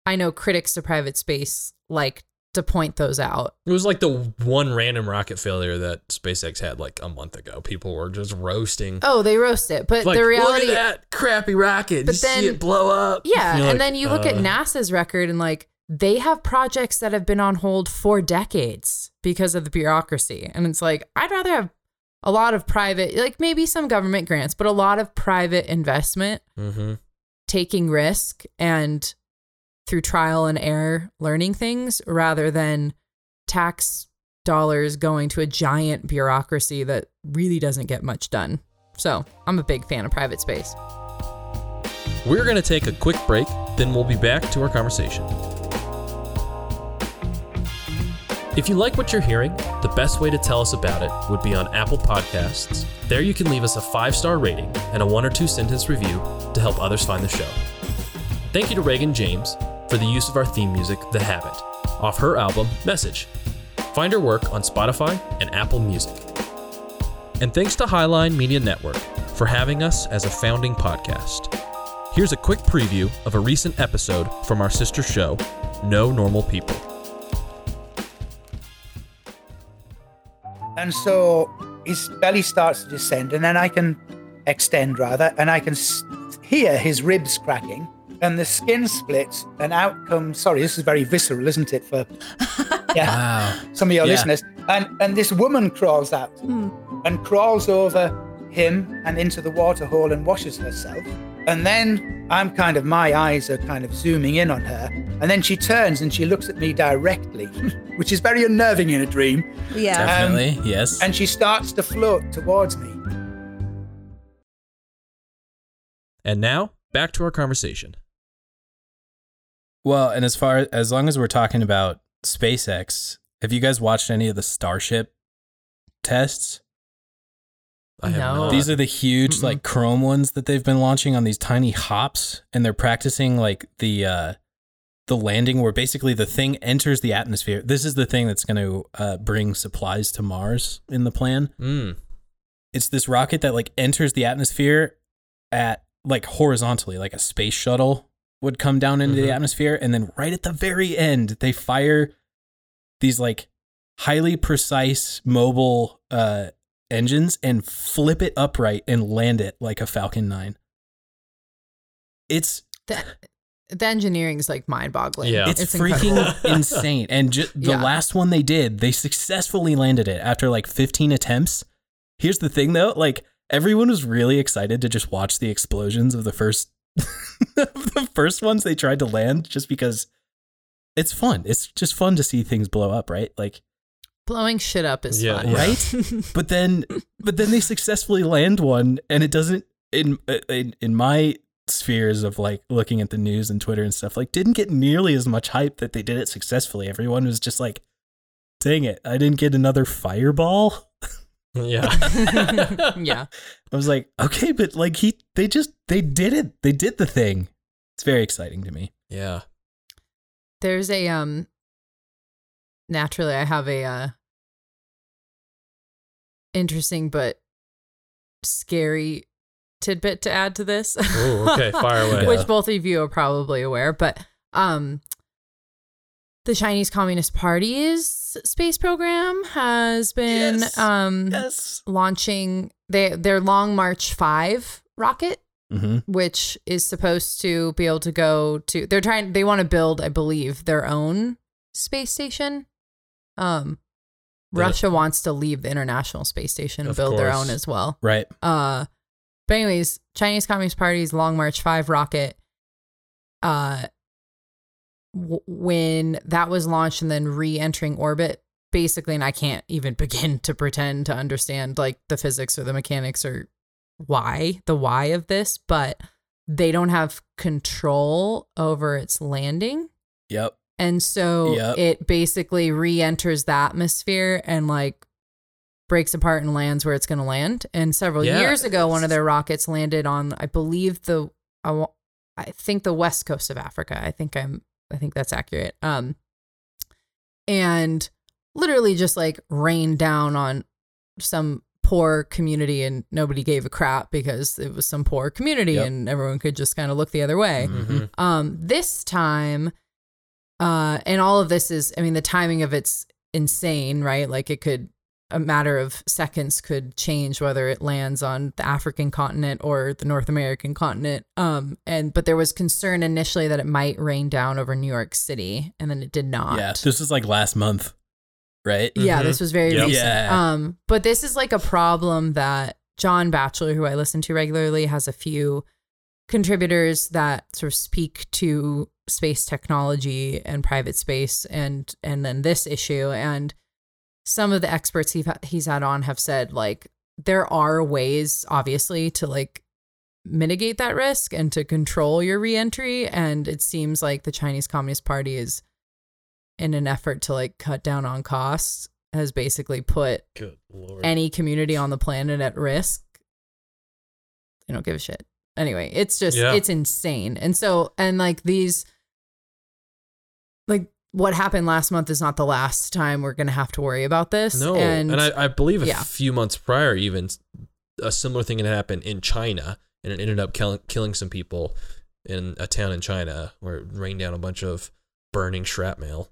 i know critics to private space like to point those out It was like the one random rocket failure that SpaceX had like a month ago. People were just roasting. oh they roast it but like, the reality look at that crappy rocket. But you see then- it blow up. yeah and like, then you look at uh, nasa's record and like they have projects that have been on hold for decades because of the bureaucracy. And it's like, I'd rather have a lot of private, like maybe some government grants, but a lot of private investment Mm-hmm. taking risk and through trial and error learning things rather than tax dollars going to a giant bureaucracy that really doesn't get much done. So I'm a big fan of private space. We're going to take a quick break, then we'll be back to our conversation. If you like what you're hearing, the best way to tell us about it would be on Apple Podcasts. There you can leave us a five star rating and a one or two sentence review to help others find the show. Thank you to Reagan James for the use of our theme music, The Habit, off her album, Message. Find her work on Spotify and Apple Music. And thanks to Highline Media Network for having us as a founding podcast. Here's a quick preview of a recent episode from our sister show, No Normal People. And so his belly starts to descend, and then I can extend rather, and I can hear his ribs cracking, and the skin splits, and out comes. Sorry, this is very visceral, isn't it? For yeah, Wow. some of your Yeah. listeners. And and this woman crawls out hmm. and crawls over him and into the water hole and washes herself. And then I'm kind of my eyes are kind of zooming in on her, and then she turns and she looks at me directly, which is very unnerving in a dream. Yeah. Um, Definitely. yes. And she starts to float towards me. And now, back to our conversation. Well, and as far as long as we're talking about SpaceX, have you guys watched any of the Starship tests? I have No. not. These are the huge Mm-mm. like chrome ones that they've been launching on these tiny hops and they're practicing like the uh the landing where basically the thing enters the atmosphere. This is the thing that's going to uh, bring supplies to Mars in the plan. Mm. It's this rocket that like enters the atmosphere at like horizontally like a space shuttle would come down into the Mhm. atmosphere and then right at the very end they fire these like highly precise mobile uh engines and flip it upright and land it like a Falcon 9. It's The, the engineering is like mind boggling. Yeah. it's, incredible. freaking insane. And ju- the Yeah. last one they did, they successfully landed it after like 15 attempts. Here's the thing though, like everyone was really excited to just watch the explosions of the first the first ones they tried to land just because it's fun. It's just fun to see things blow up, right? Like Blowing shit up is Yeah, fun. yeah. Right? but then but then they successfully land one and it doesn't in in, in my spheres of like looking at the news and twitter and stuff like didn't get nearly as much hype that they did it successfully everyone was just like dang it i didn't get another fireball Yeah. yeah. i was like okay but like he they just they did it they did the thing it's very exciting to me yeah. There's a um naturally I have a uh interesting but scary tidbit to add to this. Oh, okay. Fire away. Yeah. Which both of you are probably aware, but um the Chinese Communist Party's space program has been Yes. um yes launching they their Long March 5 rocket mm-hmm. which is supposed to be able to go to they're trying they want to build i believe their own space station. Um The- russia wants to leave the international space station and build their own as well. Right. Uh but anyways chinese communist party's long march 5 rocket uh w- when that was launched and then re-entering orbit basically and i can't even begin to pretend to understand like the physics or the mechanics or why the why of this but they don't have control over its landing yep and so Yep. it basically re-enters the atmosphere and like breaks apart and lands where it's going to land. And several Yeah. years ago, one of their rockets landed on, I believe the, I, I think the west coast of Africa. I think I'm, I think that's accurate. Um, and literally just like rained down on some poor community and nobody gave a crap because it was some poor community Yep. and everyone could just kind of look the other way. Mhm. Um, this time, uh, and all of this is, I mean, the timing of it's insane, right? Like it could a matter of seconds could change whether it lands on the African continent or the North American continent. Um, and but there was concern initially that it might rain down over New York City, and then it did not. Yeah, this was like last month, right? Yeah, Mhm. this was very Yep. recent. Yeah. Um, but this is like a problem that John Batchelor, who I listen to regularly, has a few contributors that sort of speak to space technology and private space and and then this issue and some of the experts he's he's had on have said like there are ways obviously to like mitigate that risk and to control your reentry and it seems like the Chinese Communist Party is in an effort to like cut down on costs has basically put any community on the planet at risk. They don't give a shit. Anyway, it's just Yeah. it's insane. And so and like these like what happened last month is not the last time we're gonna have to worry about this. no, and, and, I, I believe a yeah. few months prior, even a similar thing had happened in China, and it ended up killing killing some people in a town in China where it rained down a bunch of burning shrapnel.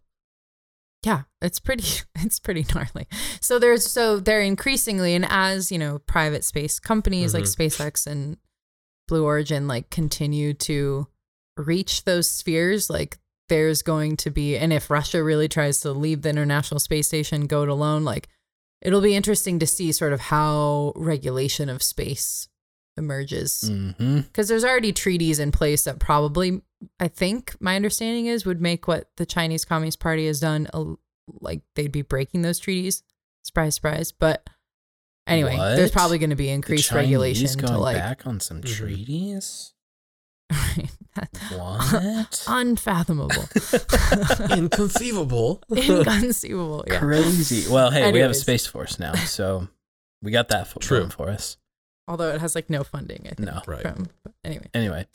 Yeah, it's pretty it's pretty gnarly. So there's so they're increasingly and as, you know, private space companies like Mhm. SpaceX and Blue Origin like continue to reach those spheres, like there's going to be and if Russia really tries to leave the International Space Station, go it alone, like it'll be interesting to see sort of how regulation of space emerges Mm-hmm. because there's already treaties in place that probably i think my understanding is would make what the chinese communist party has done a, like they'd be breaking those treaties surprise surprise but anyway there's probably going to be increased regulation going to like back on some Mhm. treaties. That's What? unfathomable Inconceivable. inconceivable yeah Crazy. Well, hey, we have a space force now, so we got that for, True. for us. although it has like no funding i think No. Right. from anyway Anyway,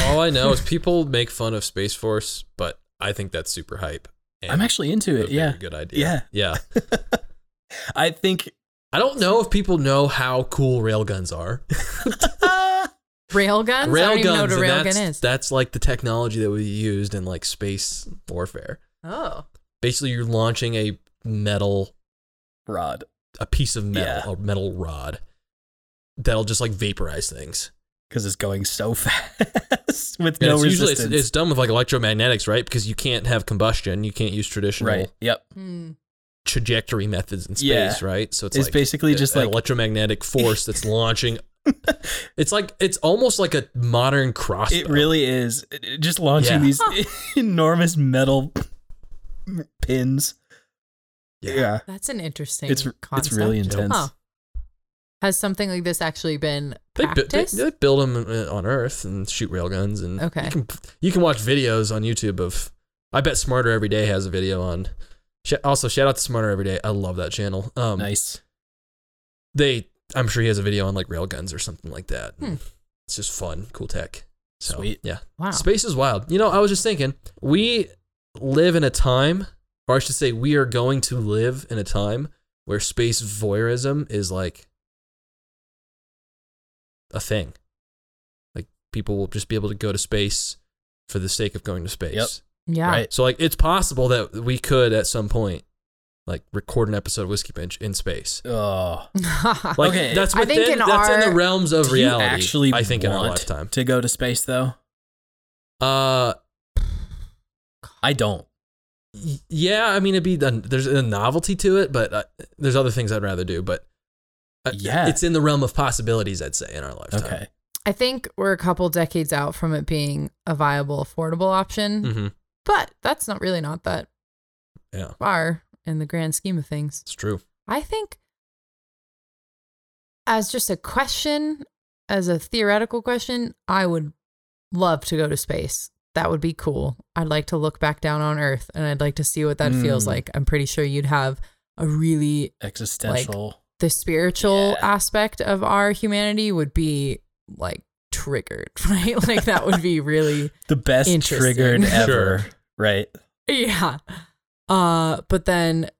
All I know is people make fun of Space Force, but I think that's super hype. and I'm actually into it. Yeah. good idea. Yeah. Yeah. I think I don't know if people know how cool railguns are. railguns i don't even know what a railgun that's, is that's like the technology that we used in like space warfare. oh Basically, you're launching a metal, Rod. a piece of metal, Yeah. a metal rod that'll just like vaporize things. Because it's going so fast with And no it's usually it's, it's done with like electromagnetics, right? Because you can't have combustion, you can't use traditional right. Yep. Hmm. trajectory methods in space, Yeah. right? So it's, It's like basically a- just an like- electromagnetic force that's launching. It's like it's almost like a modern crossbow. It really is. It- it- Just launching Yeah. these enormous metal pins. Yeah. that's an interesting It's concept. it's really intense. Huh. Has something like this actually been They, bu- they, they build them on Earth and shoot railguns, and Okay. you can you can watch videos on YouTube of. I bet Smarter Every Day has a video on. Also, shout out to Smarter Every Day. I love that channel. Um, Nice. They, I'm sure he has a video on like railguns or something like that. Hmm. It's just fun, cool tech. So, Sweet. Yeah. wow. Space is wild. You know, I was just thinking, we live in a time, or I should say, we are going to live in a time where space voyeurism is like a thing. Like people will just be able to go to space for the sake of going to space. Yep. yeah. Right. So like it's possible that we could at some point like record an episode of Whiskey Bench in space. Oh. Like Okay. that's I think within in that's in the realms of Do you reality. actually I think in our lifetime. to go to space though? Uh I don't. Yeah, I mean, it'd be the, there's a novelty to it, but uh, there's other things I'd rather do. But uh, Yeah. it's in the realm of possibilities. I'd say in our lifetime. Okay. I think we're a couple decades out from it being a viable, affordable option, hmm but that's not really not that Yeah, far in the grand scheme of things. it's true. I think, as just a question, as a theoretical question, I would love to go to space. That would be cool. I'd like to look back down on Earth and I'd like to see what that feels Mm. like. I'm pretty sure you'd have a really Existential. The spiritual Yeah. aspect of our humanity would be like triggered, right? like that would be really the best triggered ever. Right. yeah. Uh but then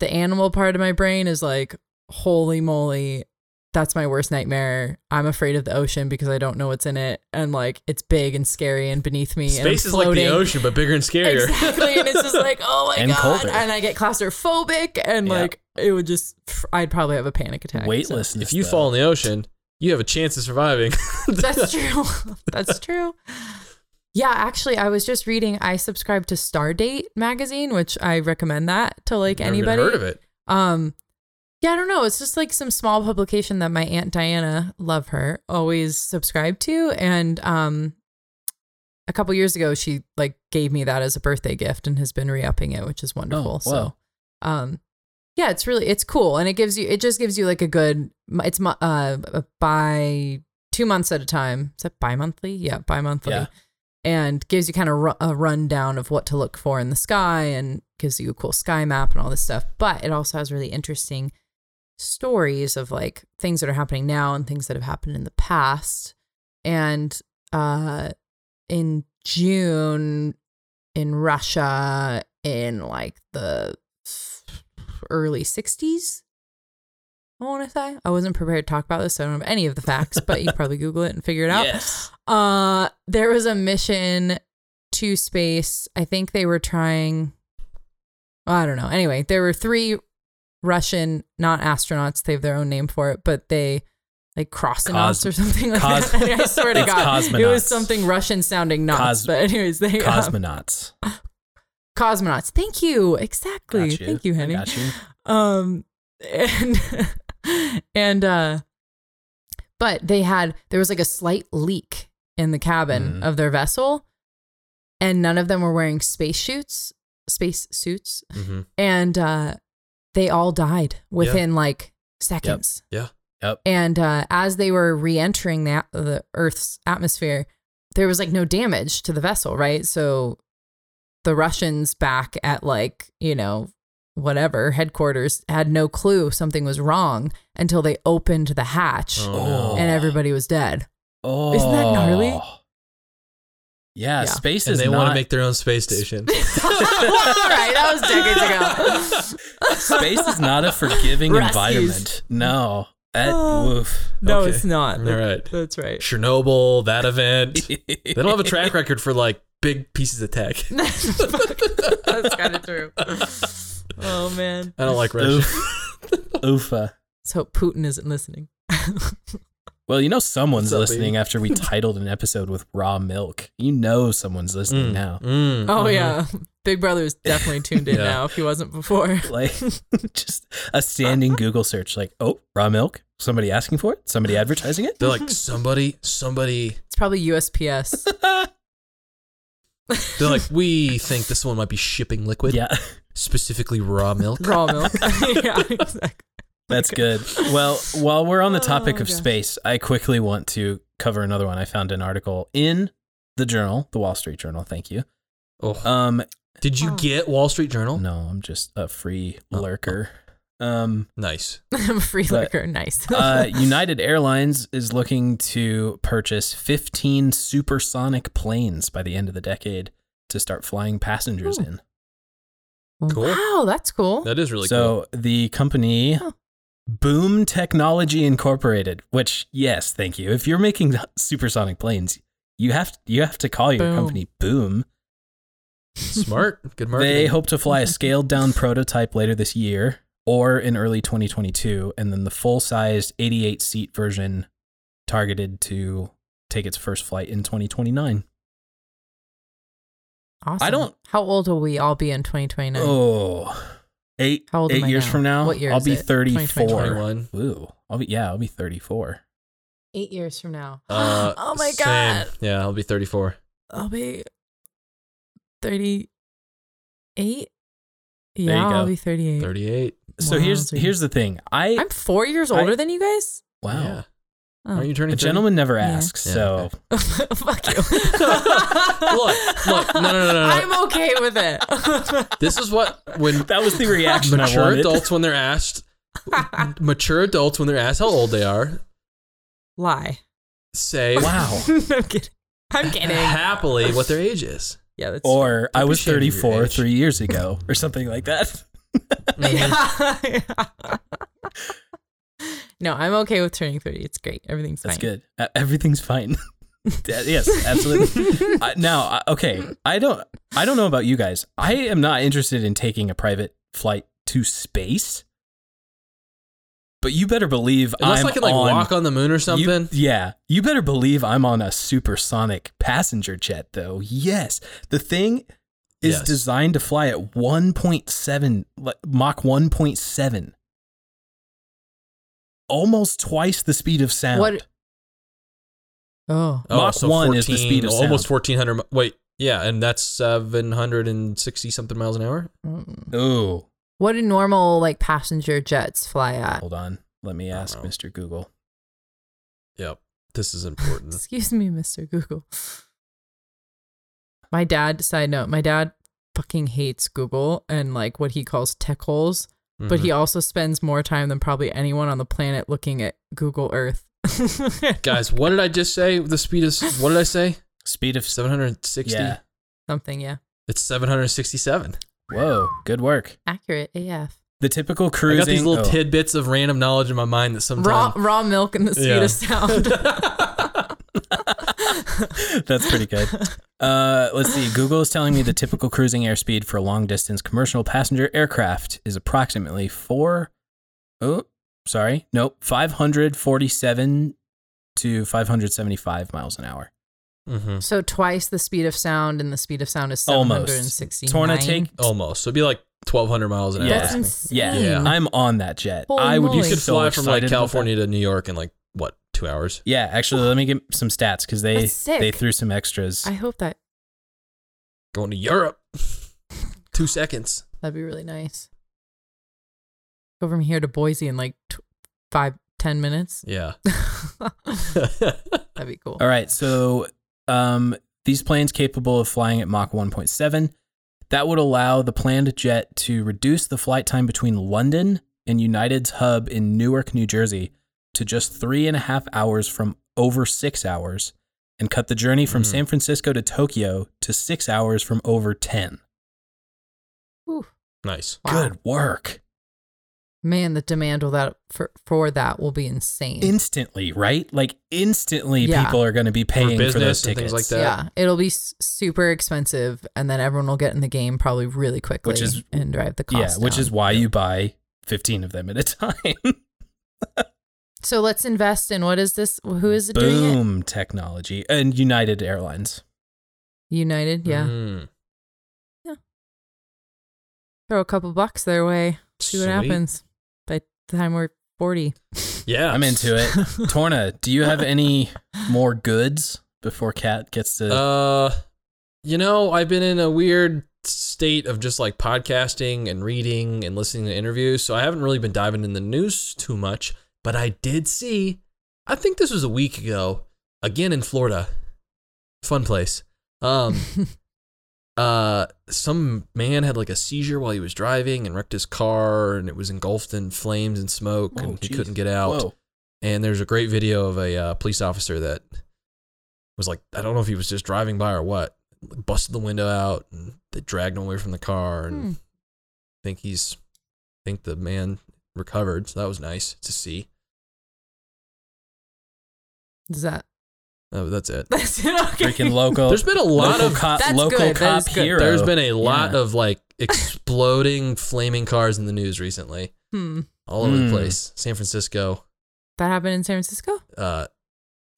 the animal part of my brain is like holy moly that's my worst nightmare. I'm afraid of the ocean because I don't know what's in it and like it's big and scary and beneath me and I'm Space is like the ocean, but bigger and scarier. Exactly. And it's just like, oh my And God. colder. And I get claustrophobic and Yeah. like it would just I'd probably have a panic attack. so- If you though. fall in the ocean, you have a chance of surviving. That's true. That's true. Yeah, actually, I was just reading. I subscribe to Stardate magazine, which I recommend that to like Never anybody. heard of it. Um, yeah, I don't know. It's just like some small publication that my aunt Diana, love her, always subscribed to, and um, a couple years ago, she like gave me that as a birthday gift and has been re-upping it, which is wonderful. Oh, wow. So, um, yeah, it's really it's cool, and it gives you it just gives you like a good. It's uh by two months at a time. Is that bi-monthly? Yeah, bi-monthly. Yeah. And gives you kind of ru- a rundown of what to look for in the sky and gives you a cool sky map and all this stuff. But it also has really interesting stories of like things that are happening now and things that have happened in the past. And uh in June in Russia in like the early 60s. I want to say I wasn't prepared to talk about this. So I don't have any of the facts, but you probably Google it and figure it out. Yes. Uh, there was a mission to space. I think they were trying. I don't know. Anyway, there were three Russian, not astronauts. They have their own name for it, but they like crossonauts Cos- or something like cos- that. I swear to God, it was something Russian sounding knots. Cos- but anyways, they um, Cosmonauts. Thank you. Exactly. You. Thank you, Henny. You. Um and and uh but they had there was like a slight leak in the cabin Mhm. of their vessel and none of them were wearing space suits space suits hmm and uh they all died within like seconds Yeah. Yep. and uh as they were re-entering the, the earth's atmosphere there was like no damage to the vessel right so the russians back at like you know whatever headquarters had no clue something was wrong until they opened the hatch Oh, Oh. no. and everybody was dead Oh. Isn't that gnarly? Oh. Yeah, Yeah. space and is they not want to make their own space station. all right that was decades ago space is not a forgiving Rescues. environment. No. That Oh. woof. no Okay. it's not All right. that's right Chernobyl, that event. They don't have a track record for like big pieces of tech. that's kind of true oh man I don't like Russia. Oof. Oofa. let's hope putin isn't listening Well, you know someone's What's up, listening baby? after we titled an episode with raw milk. You know someone's listening Mm, now. mm, Oh mhm. yeah, Big Brother is definitely tuned in Yeah. now. If he wasn't before, Like just a standing Google search like, "Oh, raw milk? Somebody asking for it? Somebody advertising it?" They're like somebody, somebody. it's probably USPS. They're like, we think this one might be shipping liquid, yeah. specifically raw milk. Raw milk. yeah, exactly. That's good. Well, while we're on the topic Oh, of gosh. space, I quickly want to cover another one. I found an article in the journal, the Wall Street Journal. Thank you. Oh, Um, did you Oh. get Wall Street Journal? no, I'm just a free Oh, lurker. Um, Nice. I'm a free But, liquor. Nice. uh, United Airlines is looking to purchase 15 supersonic planes by the end of the decade to start flying passengers Ooh. in. cool. Wow, that's cool. That is really cool. so the company Huh. Boom Technology Incorporated, which yes, thank you. If you're making supersonic planes, you have you have to call your Boom. company Boom. Smart. Good marketing. They hope to fly a scaled down prototype later this year or in early 2022 and then the full-sized 88 seat version targeted to take its first flight in 2029. Awesome. I don't- How old will we all be in 2029? Oh. Eight, How old am eight I years now? from now, What year I'll is be it? 34. 21. Ooh, I'll be yeah, I'll be 34. Eight years from now. Uh, oh my same. god. Yeah, I'll be 34. I'll be 38. Yeah, I'll be 38. 38. So here's Wowzers. here's the thing. I I'm four years I- older than you guys. wow. Yeah. Oh. Aren't you turning A 30? gentleman never asks. Yeah, so Fuck you. Look, look, no, no, no, no, no. I'm okay with it. This is what when that was the reaction mature wanted. adults when they're asked mature adults when they're asked how old they are Lie. say Wow. I'm kidding. I'm kidding. happily what their age is. Yeah, that's Or I was ashamed of your 34 three years ago, or something like that. Yeah. no, I'm okay with turning 30. It's great. Everything's fine. That's fine. good. Uh, Everything's fine. Yes, absolutely. I, now, I- okay, I don't, I don't know about you guys. I am not interested in taking a private flight to space. But you better believe Unless I'm I can like on, walk on the moon or you- something. yeah, you better believe I'm on a supersonic passenger jet, though. Yes, the thing is Yes. designed to fly at 1.7 like, Mach 1.7, almost twice the speed of sound. What- Oh. oh, Mach so 1 is the speed of almost sound. fourteen hundred. Wait, yeah, and that's seven hundred and sixty something miles an hour. Mm. Oh, What do normal like passenger jets fly at? hold on. Let me ask. Mr. Google. Yep, this is important. Excuse me, Mr. Google. My dad, side note, my dad fucking hates Google and like what he calls tech holes, but Mm-hmm. he also spends more time than probably anyone on the planet looking at Google Earth. guys, what did I just say? The speed is what did I say? Speed of Seven hundred sixty. Yeah. Something, yeah. It's seven hundred sixty-seven. Whoa, good work. Accurate AF. The typical I cruising. got these little oh, tidbits of random knowledge in my mind that Raw sometimes. raw milk and the speed Yeah. of sound. That's pretty good. Uh, let's see. Google is telling me the typical cruising airspeed for a long distance commercial passenger aircraft is approximately four. Oh, sorry. Nope. 547 to 575 miles an hour. Mhm. so twice the speed of sound, and the speed of sound is Almost. 769. Torna, take. Almost. So it'd be like twelve hundred miles an hour. Yeah. That's insane. Yeah, Yeah. I'm on that jet. Holy I would. moly. You could so fly from like California to New York in like what two hours? Yeah, actually, let me get some stats because they That's sick. they threw some extras. I hope that Going to Europe. two seconds. that'd be really nice. Go from here to Boise in like t- five, ten minutes. Yeah. That'd be cool. All right, so um, these planes capable of flying at Mach 1.7, that would allow the planned jet to reduce the flight time between London and United's hub in Newark, New Jersey, to just three and a half hours from over six hours, and cut the journey from Mhm. San Francisco to Tokyo to six hours from over 10. Whew. nice. Wow. Good work. Man, the demand will that for for that will be insane. Instantly, right? Like, instantly, Yeah. people are going to be paying for, business those and tickets. things like that. yeah, it'll be super expensive, and then everyone will get in the game probably really quickly, Which is- and drive the cost. Yeah, cost. which down. is why you buy 15 of them at a time. So let's invest in what is this? Who is it doing it? Boom technology and United Airlines. United, yeah. Mm, Throw a couple bucks their way. See what happens. By the time we're forty. Yeah. I'm into it. Torna, do you have any more goods before Kat gets to? Uh, you know, I've been in a weird state of just like podcasting and reading and listening to interviews, so I haven't really been diving in the news too much. But I did see, I think this was a week ago, again in Florida, fun place. Um, uh, some man had like a seizure while he was driving and wrecked his car, and it was engulfed in flames and smoke, Oh, and he geez. couldn't get out. Whoa. And there's a great video of a uh, police officer that was like, I don't know if he was just driving by or what, busted the window out and they dragged him away from the car. And Hmm. I think he's, I think the man recovered. So that was nice to see. Is that Oh, that's it. that's it? Okay. Freaking local. There's been a lot local of cop, That's local good, that cop is good. hero. There's been a lot Yeah. of like exploding flaming cars in the news recently, Hmm. all over the Hmm. place. San Francisco. That happened in San Francisco. Uh,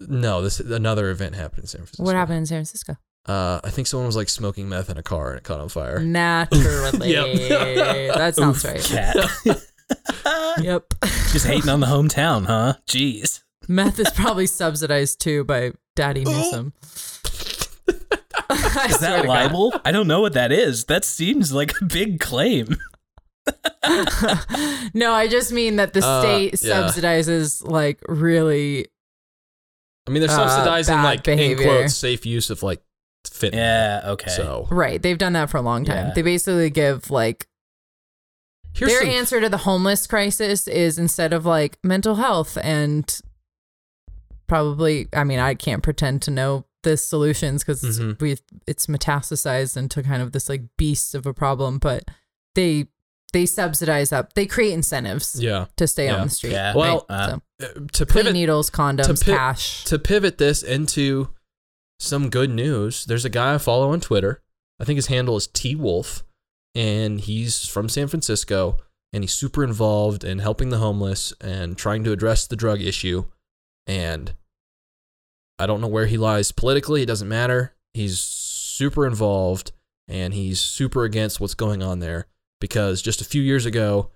no, this another event happened in San Francisco. What happened in San Francisco? Uh, I think someone was like smoking meth in a car and it caught on fire. Naturally, Yep. that sounds Oof, right. Kat. Yep. Just hating on the hometown, huh? Jeez. Meth is probably subsidized too by Daddy Newsom. Is that libel? I don't know what that is. That seems like a big claim. no, I just mean that the Uh, state yeah. subsidizes like really. I mean, they're Uh, subsidizing bad like in quotes safe use of like fentanyl. Yeah, okay. So Right, they've done that for a long time. Yeah. They basically give like here's their some, answer to the homeless crisis is instead of like mental health and probably I mean I can't pretend to know the solutions because Mhm. we it's metastasized into kind of this like beast of a problem, but they they subsidize up. They create incentives yeah. to stay Yeah. on the street. Yeah. Well, uh, so Uh, To clean pivot needles, condoms, pi- cash. to pivot this into some good news, there's a guy I follow on Twitter. I think his handle is T Wolf, and he's from San Francisco. and he's super involved in helping the homeless and trying to address the drug issue. And I don't know where he lies politically, it doesn't matter. He's super involved and he's super against what's going on there because just a few years ago,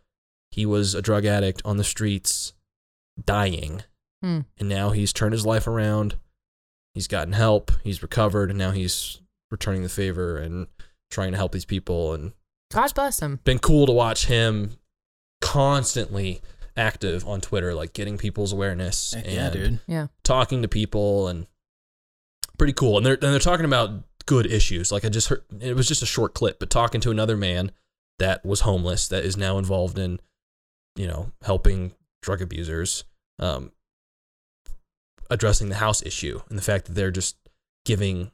he was a drug addict on the streets dying. Hmm. And now he's turned his life around. He's gotten help, he's recovered, and now he's returning the favor and trying to help these people and God bless him. been cool to watch him constantly active on Twitter, like getting people's awareness Heck and yeah, dude. Yeah. talking to people and pretty cool. And they're and they're talking about good issues. Like I just heard it was just a short clip, but talking to another man that was homeless that is now involved in, you know, helping drug abusers, um, addressing the house issue and the fact that they're just giving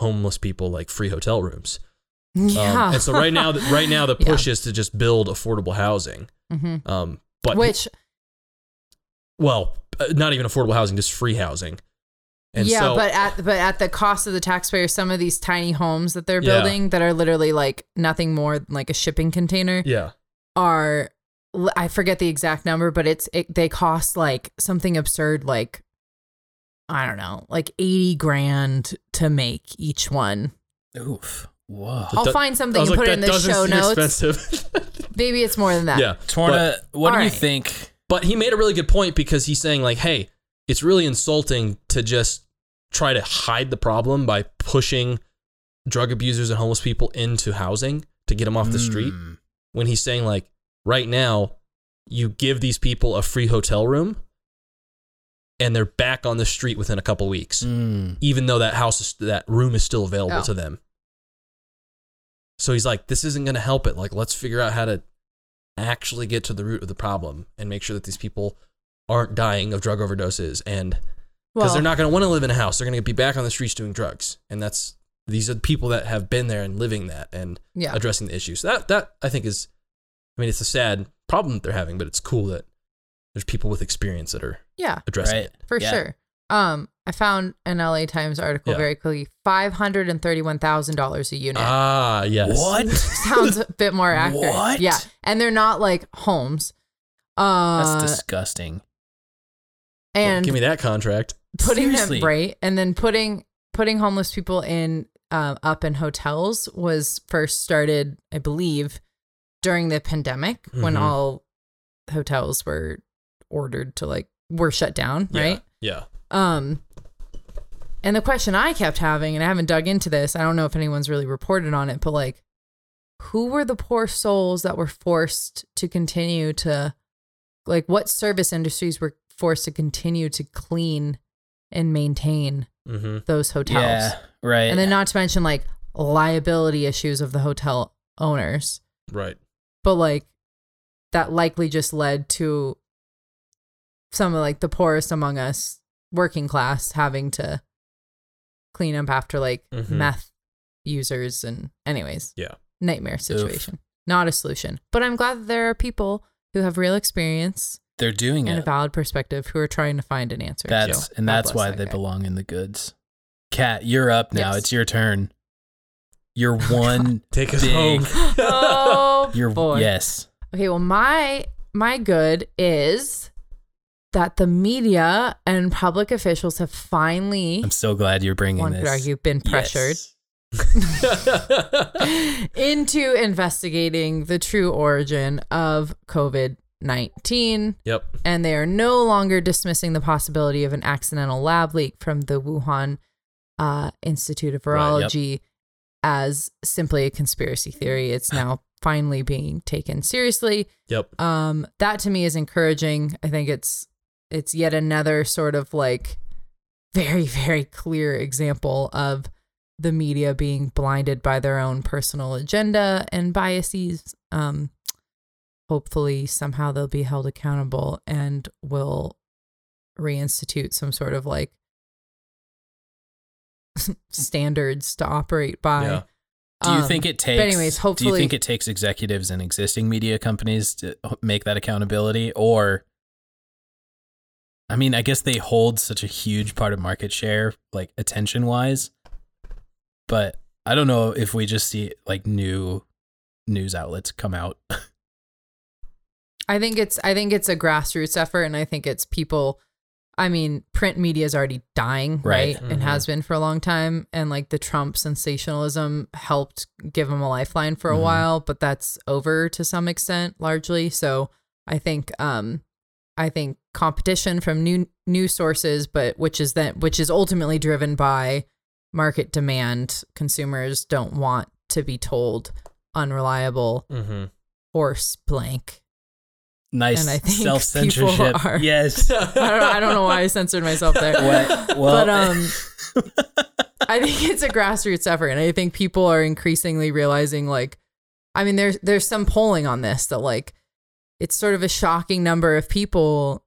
homeless people like free hotel rooms. Um, Yeah. and so right now, right now the Yeah. push is to just build affordable housing. hmm Um, but Which, well, uh, not even affordable housing, just free housing. And yeah, so, but at but at the cost of the taxpayer, some of these tiny homes that they're Yeah. building that are literally like nothing more than like a shipping container yeah, are I forget the exact number, but it's it, they cost like something absurd, like I don't know, like eighty grand to make each one. Oof. Whoa. I'll that- find something was and like, put it in the show seem notes. expensive. Maybe it's more than that. yeah, Torna, what do you think? But he made a really good point because he's saying like, hey, it's really insulting to just try to hide the problem by pushing drug abusers and homeless people into housing to get them off the street. Mm. When he's saying like, right now, you give these people a free hotel room, and they're back on the street within a couple weeks, Mm. even though that house is, that room is still available Oh. to them. So he's like, this isn't going to help it. Like, let's figure out how to actually get to the root of the problem and make sure that these people aren't dying of drug overdoses and because Well, they're not going to want to live in a house they're going to be back on the streets doing drugs and that's these are the people that have been there and living that and yeah. addressing the issues so that that i think is i mean it's a sad problem that they're having but it's cool that there's people with experience that are Yeah, addressing Right. it for Yeah. sure. Um, I found an LA Times article Yeah. very quickly. Five hundred and thirty-one thousand dollars a unit. ah yes What? Sounds a bit more accurate. What? Yeah, and they're not like homes. Uh, That's disgusting. Well, and give me that contract putting Seriously. them right, and then putting putting homeless people in um, up in hotels was first started, I believe, during the pandemic when Mhm. all hotels were ordered to like were shut down, Yeah. right? yeah Um, and the question I kept having, and I haven't dug into this, I don't know if anyone's really reported on it, but like, who were the poor souls that were forced to continue to, like, what service industries were forced to continue to clean and maintain mm-hmm. those hotels? Yeah. Right. And then, not to mention, like, liability issues of the hotel owners, right but like, that likely just led to some of like the poorest among us working class having to clean up after like Mhm. meth users and anyways Yeah. nightmare situation not a solution but i'm glad that there are people who have real experience They're doing it, and a valid perspective who are trying to find an answer That's So, and that's why that they guy. belong in the goods. Kat, you're up now. Yes. It's your turn. You're one. take us Big. home oh You're boy yes. Okay, well, my my good is that the media and public officials have finally, I'm so glad you're bringing one this. could argue, been pressured Yes. into investigating the true origin of COVID nineteen, yep and they are no longer dismissing the possibility of an accidental lab leak from the Wuhan uh, Institute of Right, yep. Virology as simply a conspiracy theory. It's now finally being taken seriously. yep um that to me is encouraging i think it's it's yet another sort of like very very clear example of the media being blinded by their own personal agenda and biases um hopefully somehow they'll be held accountable and will reinstitute some sort of like standards to operate by Yeah. Do you Um, think it takes? anyways, do you hopefully- think it takes executives and existing media companies to make that accountability, or? I mean, I guess they hold such a huge part of market share, like attention wise. But I don't know if we just see like new news outlets come out I think it's I think it's a grassroots effort and I think it's people I mean, print media is already dying, Right. right? And has been for a long time. And like the Trump sensationalism helped give them a lifeline for a Mhm. while, but that's over to some extent largely. So I think um I think competition from new news sources, but which is then which is ultimately driven by market demand. Consumers don't want to be told unreliable Mm-hmm. horse blank. Nice And I think self censorship. Yes. I don't, I don't know why I censored myself there. What? Well, but um, I think it's a grassroots effort, and I think people are increasingly realizing, like, I mean, there's there's some polling on this that like, it's sort of a shocking number of people,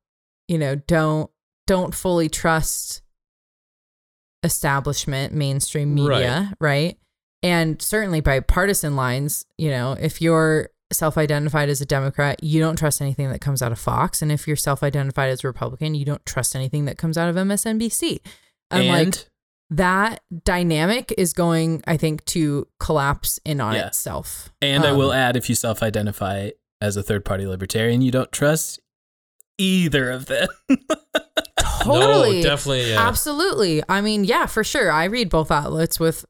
you know, don't don't fully trust establishment mainstream media, right? And certainly by partisan lines, you know, if you're self-identified as a Democrat, you don't trust anything that comes out of Fox, and if you're self-identified as a Republican, you don't trust anything that comes out of MSNBC. And, and like that dynamic is going, I think, to collapse in on Yeah. itself. and I will Um, add, if you self-identify as a third-party libertarian, you don't trust either of them. totally, No, definitely. Yeah. absolutely. I mean, yeah, for sure. I read both outlets with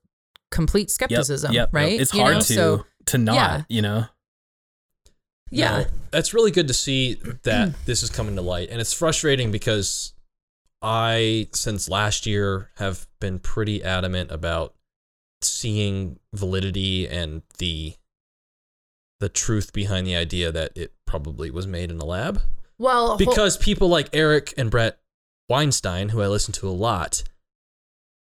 complete skepticism, yep, yep. right? It's You hard know, to So, to not, yeah. you know. yeah, No, that's really good to see that this is coming to light. And it's frustrating because I, since last year, have been pretty adamant about seeing validity and the the truth behind the idea that it probably was made in a lab. Well, Because people like Eric and Brett Weinstein, who I listen to a lot,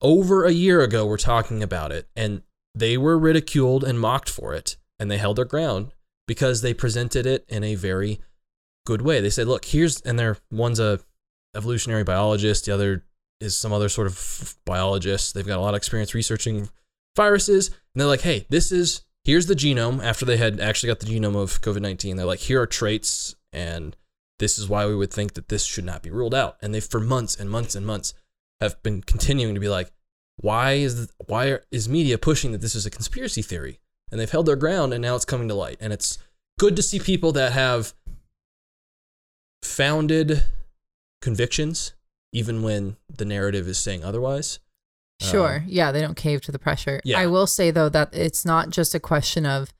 over a year ago were talking about it and they were ridiculed and mocked for it and they held their ground because they presented it in a very good way. They said, "Look, here's and they're one's a evolutionary biologist, the other is some other sort of biologist. They've got a lot of experience researching viruses and they're like, "Hey, this is here's the genome after they had actually got the genome of COVID-19. They're like, "Here are traits and this is why we would think that this should not be ruled out." And they for months and months and months have been continuing to be like, why is the, why are, is media pushing that this is a conspiracy theory? And they've held their ground, and now it's coming to light. And it's good to see people that have founded convictions, even when the narrative is saying otherwise. Sure. Um, yeah, they don't cave to the pressure. Yeah. I will say though that it's not just a question of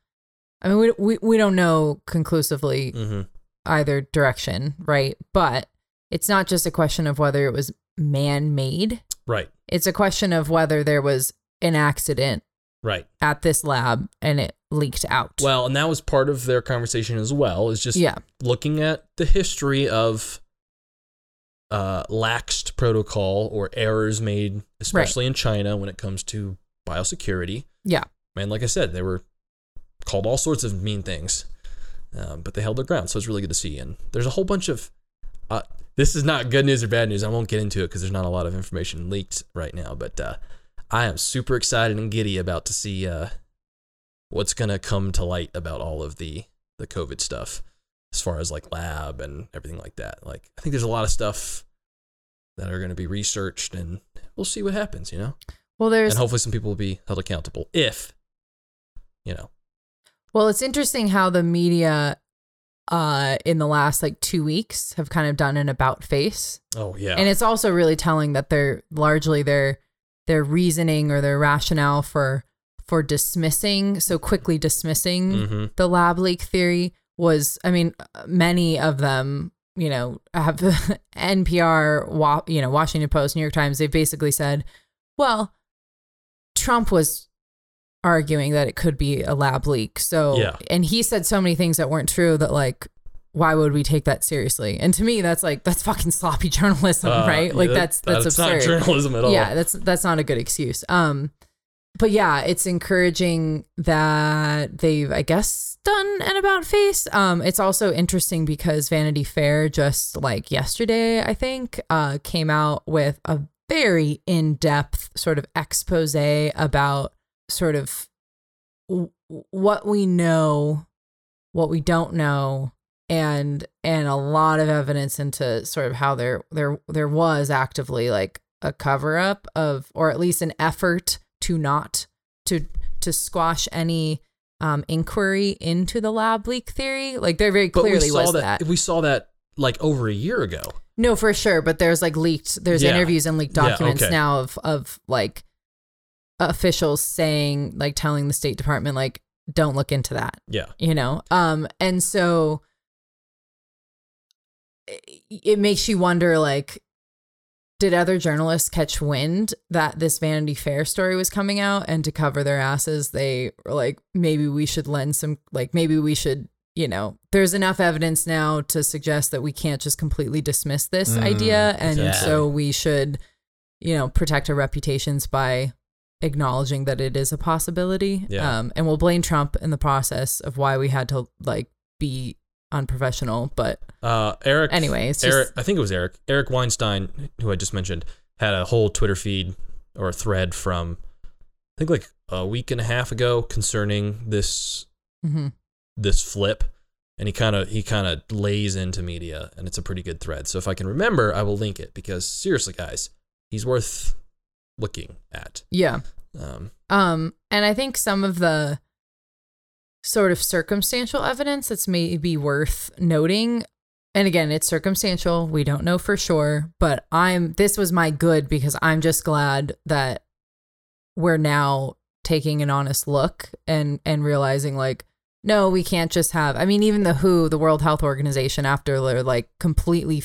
I mean we we, we don't know conclusively mhm. Either direction, right? But it's not just a question of whether it was man-made. Right. It's a question of whether there was an accident Right. at this lab and it leaked out. Well, and that was part of their conversation as well. Is just yeah. looking at the history of uh, laxed protocol or errors made, especially in China when it comes to biosecurity. Yeah. Man, like I said, they were called all sorts of mean things, um, but they held their ground. So it's really good to see. And there's a whole bunch of. Uh, this is not good news or bad news. I won't get into it because there's not a lot of information leaked right now. But uh, I am super excited and giddy about to see uh, what's gonna come to light about all of the the COVID stuff, as far as like lab and everything like that. Like I think there's a lot of stuff that are gonna be researched, and we'll see what happens. You know, Well, there's and hopefully some people will be held accountable if, you know, Well, it's interesting how the media uh in the last like 2 weeks have kind of done an about face. oh yeah, And it's also really telling that they're largely their their reasoning or their rationale for for dismissing so quickly dismissing hmm the lab leak theory was I mean many of them you know have NPR you know Washington Post New York Times they've basically said well Trump was arguing that it could be a lab leak so Yeah. and he said so many things that weren't true that like why would we take that seriously and to me that's like that's fucking sloppy journalism Uh, right like yeah, that's that's, absurd not journalism at all. yeah, that's that's not a good excuse. Um, but yeah, it's encouraging that they've, I guess, done an about face. Um, it's also interesting because Vanity Fair just like yesterday, I think, uh, came out with a very in depth sort of expose about sort of w- what we know, what we don't know, and and a lot of evidence into sort of how there there there was actively like a cover up of or at least an effort to not to to squash any um, inquiry into the lab leak theory. Like there very clearly we saw was that, that. we saw that like over a year ago. No, for sure. But there's like leaked. There's Yeah. interviews and leaked Yeah, documents okay. now of of like officials saying like telling the State Department like don't look into that. Yeah. You know. Um. And so it, it makes you wonder like. Did other journalists catch wind that this Vanity Fair story was coming out and to cover their asses, they were like, maybe we should lend some, like, maybe we should you know, there's enough evidence now to suggest that we can't just completely dismiss this Mm, idea. And exactly. so we should, you know, protect our reputations by acknowledging that it is a possibility. Yeah. Um, and we'll blame Trump in the process of why we had to like be unprofessional. But Uh, Eric. anyway, it's Eric. just, I think it was Eric. Eric Weinstein, who I just mentioned, had a whole Twitter feed or a thread from, I think like a week and a half ago concerning this Mhm. this flip, and he kind of he kind of lays into media, and it's a pretty good thread. So if I can remember, I will link it because seriously, guys, he's worth looking at. yeah. Um, Um, and I think some of the sort of circumstantial evidence that's maybe worth noting. And again, it's circumstantial. We don't know for sure, but I'm this was my good because I'm just glad that we're now taking an honest look and and realizing like no, we can't just have I mean even the WHO, the World Health Organization after their like completely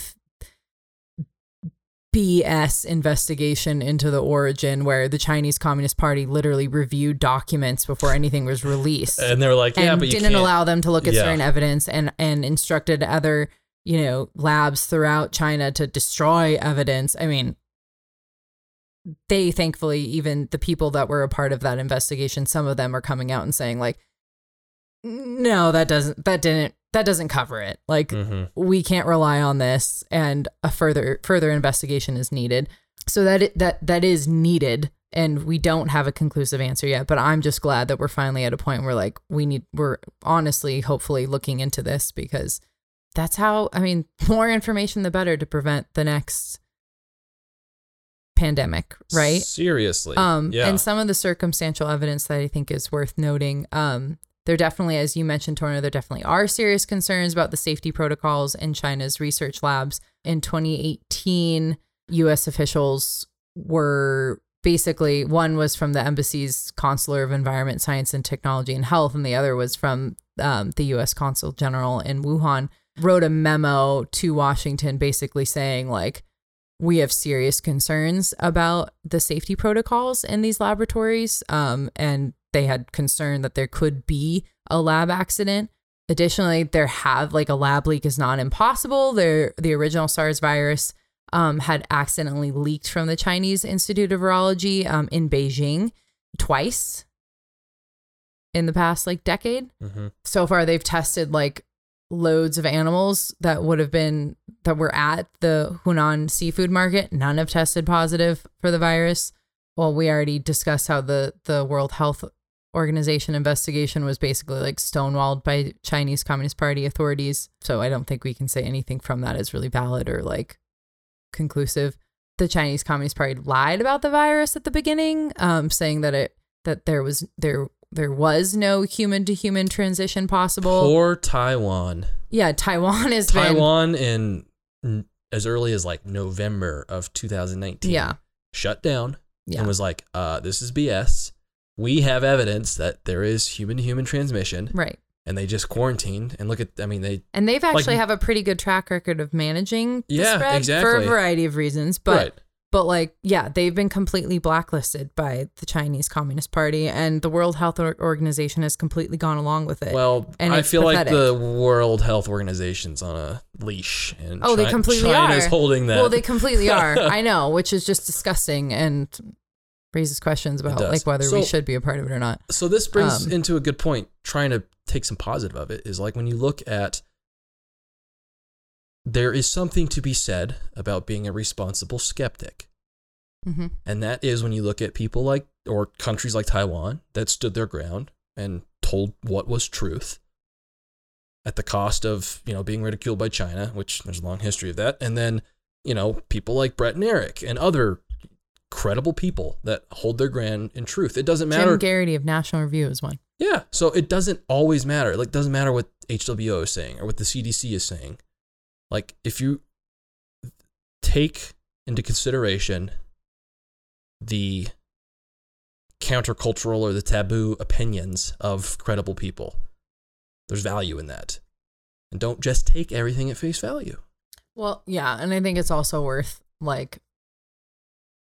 BS investigation into the origin where the Chinese Communist Party literally reviewed documents before anything was released and they were like, yeah, but you didn't can't. allow them to look at Yeah. certain evidence and and instructed other you know labs throughout China to destroy evidence. I mean, they thankfully even the people that were a part of that investigation, some of them are coming out and saying like, no, that doesn't that didn't that doesn't cover it. Like Mhm. we can't rely on this and a further further investigation is needed so that it, that that is needed and we don't have a conclusive answer yet but i'm just glad that we're finally at a point where like we need we're honestly hopefully looking into this because that's how i mean more information the better to prevent the next pandemic right Seriously. um, yeah. and some of the circumstantial evidence that I think is worth noting. Um, there definitely, as you mentioned, Torno, there definitely are serious concerns about the safety protocols in China's research labs. In 2018, U.S. officials were basically one was from the embassy's consular of environment, science, and technology and health, and the other was from um, the U.S. consul general in Wuhan. Wrote a memo to Washington, basically saying like we have serious concerns about the safety protocols in these laboratories. Um, and they had concern that there could be a lab accident. Additionally, there have like a lab leak is not impossible. There, the original SARS virus um, had accidentally leaked from the Chinese Institute of Virology um, in Beijing twice in the past like decade Mhm. so far they've tested like loads of animals that would have been that were at the Hunan seafood market. None have tested positive for the virus. Well, we already discussed how the the World Health Organization investigation was basically like stonewalled by Chinese Communist Party authorities. So I don't think we can say anything from that is really valid or like conclusive. The Chinese Communist Party lied about the virus at the beginning, um, saying that it that there was there there was no human to human transition possible. Poor Taiwan. yeah, Taiwan been Taiwan in as early as like November of 2019 yeah shut down yeah and was like, uh, this is BS. We have evidence that there is human to human transmission. right. And they just quarantined and look at, I mean, they, And they've actually Like- have a pretty good track record of managing Yeah, spread for a variety of reasons. But right. but like yeah, they've been completely blacklisted by the Chinese Communist Party and the World Health Organization has completely gone along with it. Well, and I feel like the World Health Organization's on a leash, and Oh, they Chi- completely China's are. holding that. well, they completely are. I know, which is just disgusting and raises questions about like whether So- we should be a part of it or not. so this brings um, into a good point. Trying to take some positive of it is like when you look at there is something to be said about being a responsible skeptic. hmm And that is when you look at people like, or countries like Taiwan that stood their ground and told what was truth at the cost of, you know, being ridiculed by China, which there's a long history of that. And then, you know, people like Brett and Eric and other credible people that hold their ground in truth. It doesn't matter. Jim Geraghty of National Review is one. Yeah. So it doesn't always matter. Like, doesn't matter what HWO is saying or what the CDC is saying. Like, if you take into consideration the countercultural or the taboo opinions of credible people, there's value in that. And don't just take everything at face value. Well, yeah, and I think it's also worth like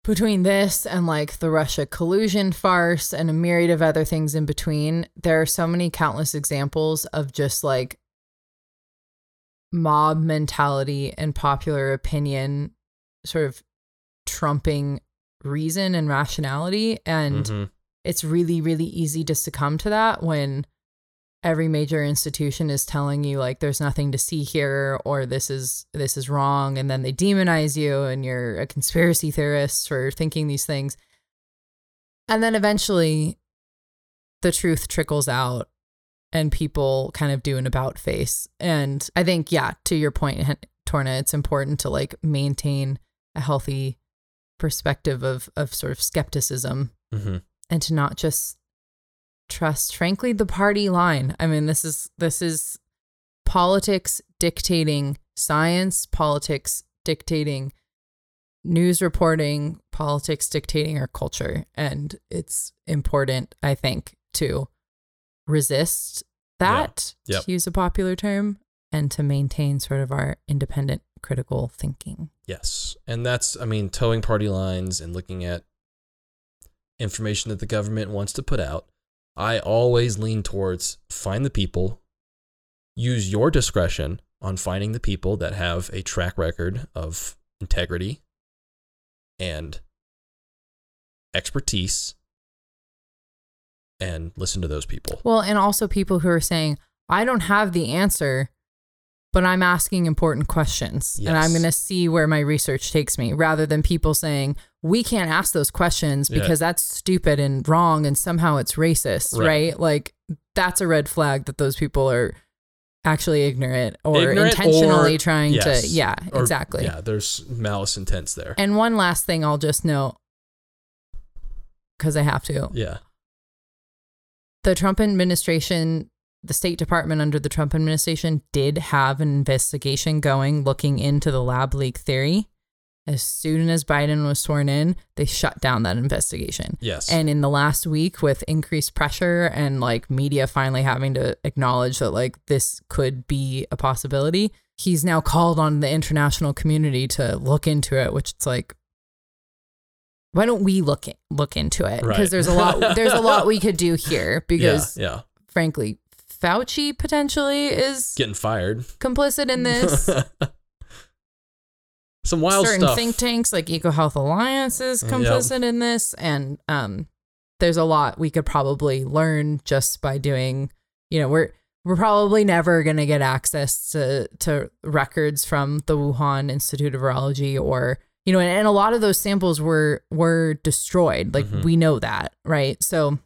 between this and like the Russia collusion farce and a myriad of other things in between, there are so many countless examples of just like mob mentality and popular opinion sort of trumping reason and rationality and Mhm. it's really really easy to succumb to that when every major institution is telling you like there's nothing to see here or this is this is wrong and then they demonize you and you're a conspiracy theorist for thinking these things and then eventually the truth trickles out and people kind of do an about face and i think yeah to your point torna it's important to like maintain a healthy perspective of of sort of skepticism Mhm. and to not just trust frankly the party line i mean this is this is politics dictating science politics dictating news reporting politics dictating our culture and it's important i think to resist that Yep. to use a popular term and to maintain sort of our independent critical thinking Yes. And that's, I mean, toeing party lines and looking at information that the government wants to put out. I always lean towards find the people, use your discretion on finding the people that have a track record of integrity and expertise and listen to those people. Well, and also people who are saying, I don't have the answer, but I'm asking important questions and I'm going to see where my research takes me rather than people saying, we can't ask those questions Yeah. because that's stupid and wrong and somehow it's racist, Right. right? Like, that's a red flag that those people are actually ignorant or Ignorant intentionally or- trying yes. to, yeah, Or- exactly. Yeah, there's malice intents there. And one last thing I'll just note because I have to yeah. the Trump administration, the State Department under the Trump administration did have an investigation going looking into the lab leak theory. As soon as Biden was sworn in, they shut down that investigation. Yes. And in the last week, with increased pressure and like media finally having to acknowledge that like this could be a possibility, he's now called on the international community to look into it, which it's like, why don't we look look into it? Because Right. there's a lot there's a lot we could do here because yeah, yeah. frankly, Fauci potentially is Getting fired. complicit in this. Some wild Certain stuff. think tanks like EcoHealth Alliance is Yep. complicit in this, and um, there's a lot we could probably learn just by doing. You know, we're we're probably never going to get access to to records from the Wuhan Institute of Virology or you know, and, and a lot of those samples were were destroyed. Like Mhm. we know that, right? So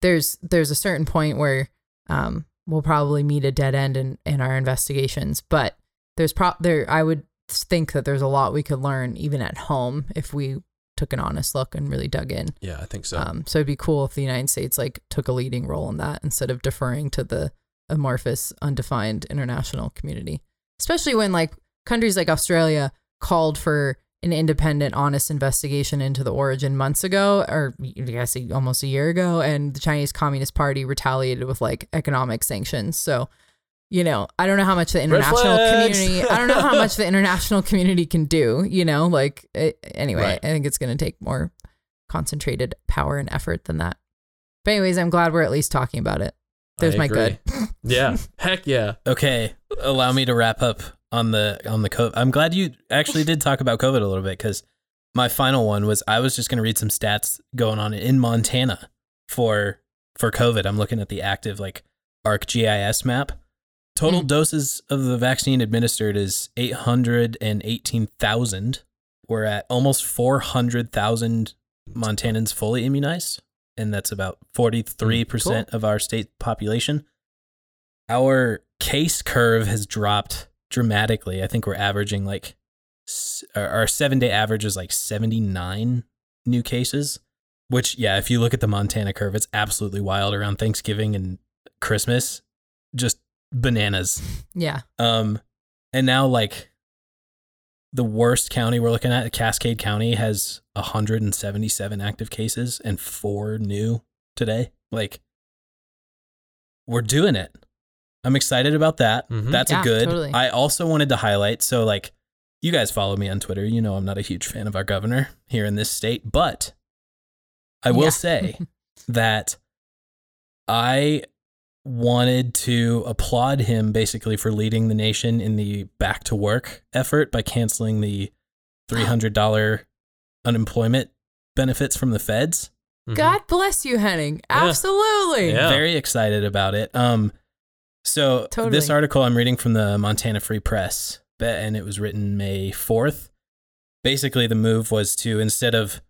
there's there's a certain point where um, we'll probably meet a dead end in in our investigations, but there's pro there I would think that there's a lot we could learn even at home if we took an honest look and really dug in. yeah, I think so. Um, so it'd be cool if the United States like took a leading role in that instead of deferring to the amorphous, undefined international community. Especially when like countries like Australia called for an independent, honest investigation into the origin months ago, or I guess almost a year ago, and the Chinese Communist Party retaliated with like economic sanctions. So, you know, I don't know how much the international flags. community, I don't know how much the international community can do. You know, like it, anyway, Right. I think it's going to take more concentrated power and effort than that. But anyways, I'm glad we're at least talking about it. There's my good. Yeah. Heck yeah. Okay, allow me to wrap up on the on the COVID. I'm glad you actually did talk about COVID a little bit because my final one was I was just going to read some stats going on in Montana for for COVID. I'm looking at the active like ArcGIS map. Total Mm. doses of the vaccine administered is 818,000. We're at almost 400,000 Montanans fully immunized, and that's about 43% of our state population. Our case curve has dropped dramatically. I think we're averaging like our- seven day average is like 79 new cases. which yeah, if you look at the Montana curve, it's absolutely wild around Thanksgiving and Christmas, just bananas. Yeah. Um, and now like the worst county we're looking at, Cascade County, has 177 active cases and four new today. Like, we're doing it. I'm excited about that. Mhm. That's Yeah, a good. totally. I also wanted to highlight. So, like, you guys follow me on Twitter. You know, I'm not a huge fan of our governor here in this state, but I will Yeah. say that I wanted to applaud him basically for leading the nation in the back to work effort by canceling the $300 unemployment benefits from the feds. Mhm. God bless you, Henning. Absolutely. Yeah. Very excited about it. Um so Totally. this article I'm reading from the Montana Free Press and it was written May 4th. Basically the move was to instead of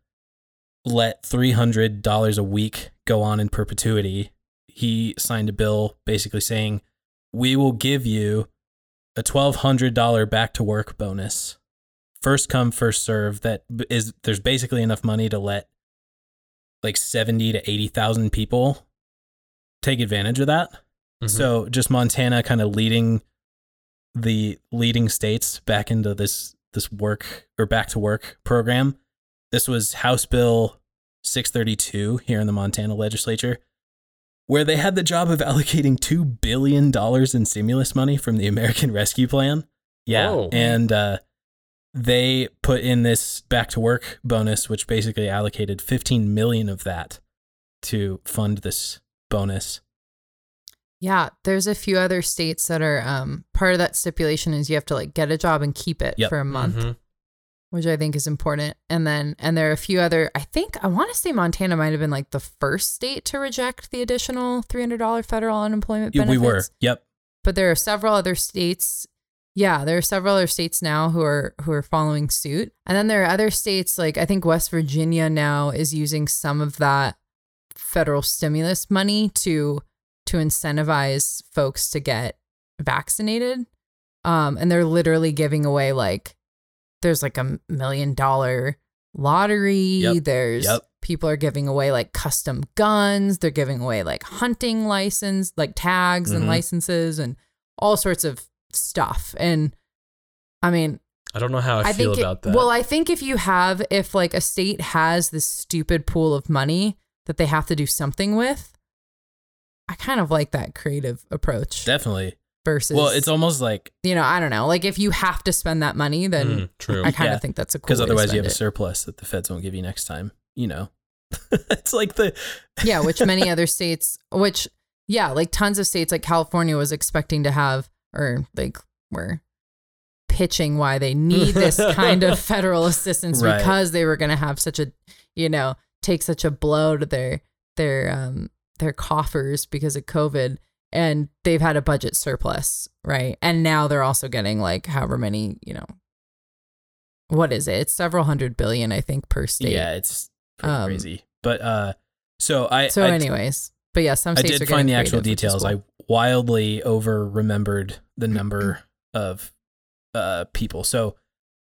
let $300 a week go on in perpetuity, he signed a bill basically saying, "We will give you a $1200 back to work bonus. First come, first serve That is, there's basically enough money to let like 70 to 80,000 people take advantage of that. Mhm. So just Montana kind of leading the leading states back into this this work or back to work program. This was House Bill 632 here in the Montana legislature where they had the job of allocating 2 billion dollars in stimulus money from the American Rescue Plan. Yeah. Whoa. And uh they put in this back to work bonus which basically allocated 15 million of that to fund this bonus. Yeah, there's a few other states that are um part of that stipulation is you have to like get a job and keep it Yep. for a month, Mhm. which I think is important. And then and there are a few other I think I want to say Montana might have been like the first state to reject the additional $300 federal unemployment Yeah, we were. Yep. But there are several other states yeah, there are several other states now who are who are following suit. And then there are other states like I think West Virginia now is using some of that federal stimulus money to to incentivize folks to get vaccinated. Um, and they're literally giving away like there's like a million dollar lottery. Yep. There's Yep. people are giving away like custom guns. They're giving away like hunting license, like tags and Mhm. licenses and all sorts of stuff. And I mean, I don't know how I, feel think it- about that. Well, I think if you have, if like a state has this stupid pool of money that they have to do something with, I kind of like that creative approach Definitely. versus. Well, it's almost like you know, I don't know. Like if you have to spend that money, then Mm, true. I kind of Yeah. think that's a cool. because otherwise you have a surplus that the feds won't give you next time. You know, it's like the yeah, which many other states, which yeah, like tons of states, like California was expecting to have, or like were pitching why they need this kind of federal assistance Right. because they were going to have such a, you know, take such a blow to their their um their coffers because of COVID, and they've had a budget surplus, right? And now they're also getting like however many, you know. What is it? It's several hundred billion, I think, per state. yeah, it's Um, crazy. But uh, so I So, I, anyways, but yeah, some I states did are find the actual creative, which is details. I wildly over remembered the number of uh people. So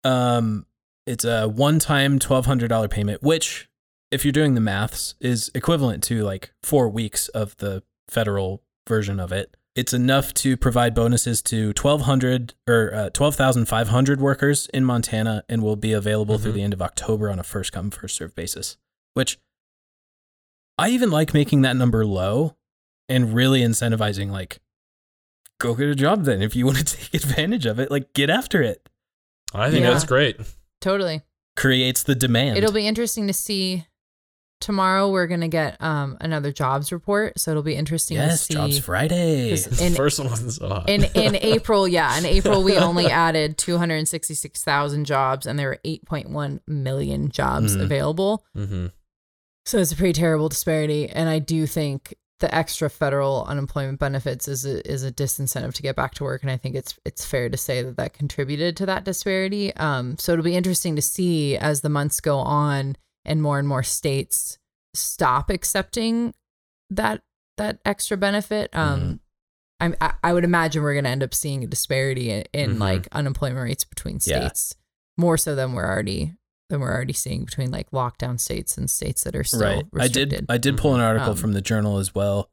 um, it's a one time twelve hundred dollar payment, which if you're doing the maths is equivalent to like four weeks of the federal version of it. It's enough to provide bonuses to 1,200 or uh, 12,500 workers in Montana and will be available through Mhm. the end of October on a first come, first serve basis. Which I even like making that number low and really incentivizing, like, go get a job then. If you want to take advantage of it, like, get after it. I think Yeah. that's great. totally. Creates the demand. It'll be interesting to see. Tomorrow we're gonna get um another jobs report, so it'll be interesting yes, to see. Jobs Friday. The in first one wasn't so hot. in in April, yeah, in April we only added two hundred sixty six thousand jobs, and there were eight point one million jobs Mhm. available. mm-hmm. So it's a pretty terrible disparity, and I do think the extra federal unemployment benefits is a, is a disincentive to get back to work, and I think it's it's fair to say that that contributed to that disparity. Um, so it'll be interesting to see as the months go on and more and more states stop accepting that that extra benefit. Um, I'm, I I would imagine we're going to end up seeing a disparity in, in Mhm. like unemployment rates between Yeah. states more so than we're already than we're already seeing between like lockdown states and states that are still right. I did. I did pull an article Um, from the journal as well.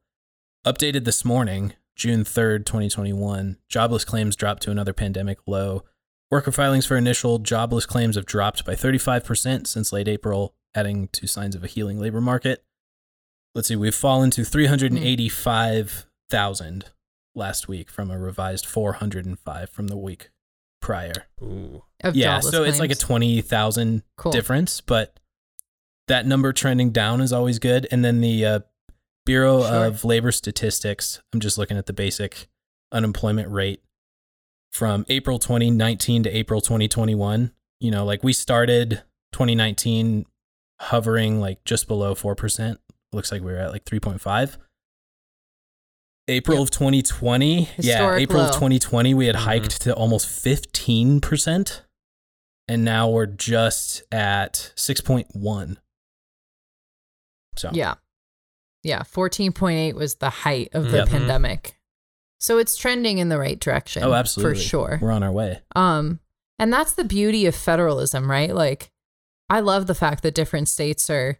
Updated this morning, June 3rd, 2021. Jobless claims dropped to another pandemic low. Worker filings for initial jobless claims have dropped by 35% since late April, adding to signs of a healing labor market. Let's see, we've fallen to 385,000 last week from a revised 405 from the week prior. Ooh. Of yeah, jobless so it's like a 20,000 Cool. difference, but that number trending down is always good. And then the uh, Bureau Sure. of Labor Statistics, I'm just looking at the basic unemployment rate from April 2019 to April 2021. You know, like we started 2019 hovering like just below 4%. Looks like we were at like 3.5. April Yep. of 2020, yeah, Historic April of 2020, we had Mhm. hiked to almost 15%, and now we're just at 6.1. So, Yeah. Yeah. 14.8 was the height of the Yep. pandemic. So it's trending in the right direction. oh, absolutely. For sure. We're on our way. Um, and that's the beauty of federalism, right? Like, I love the fact that different states are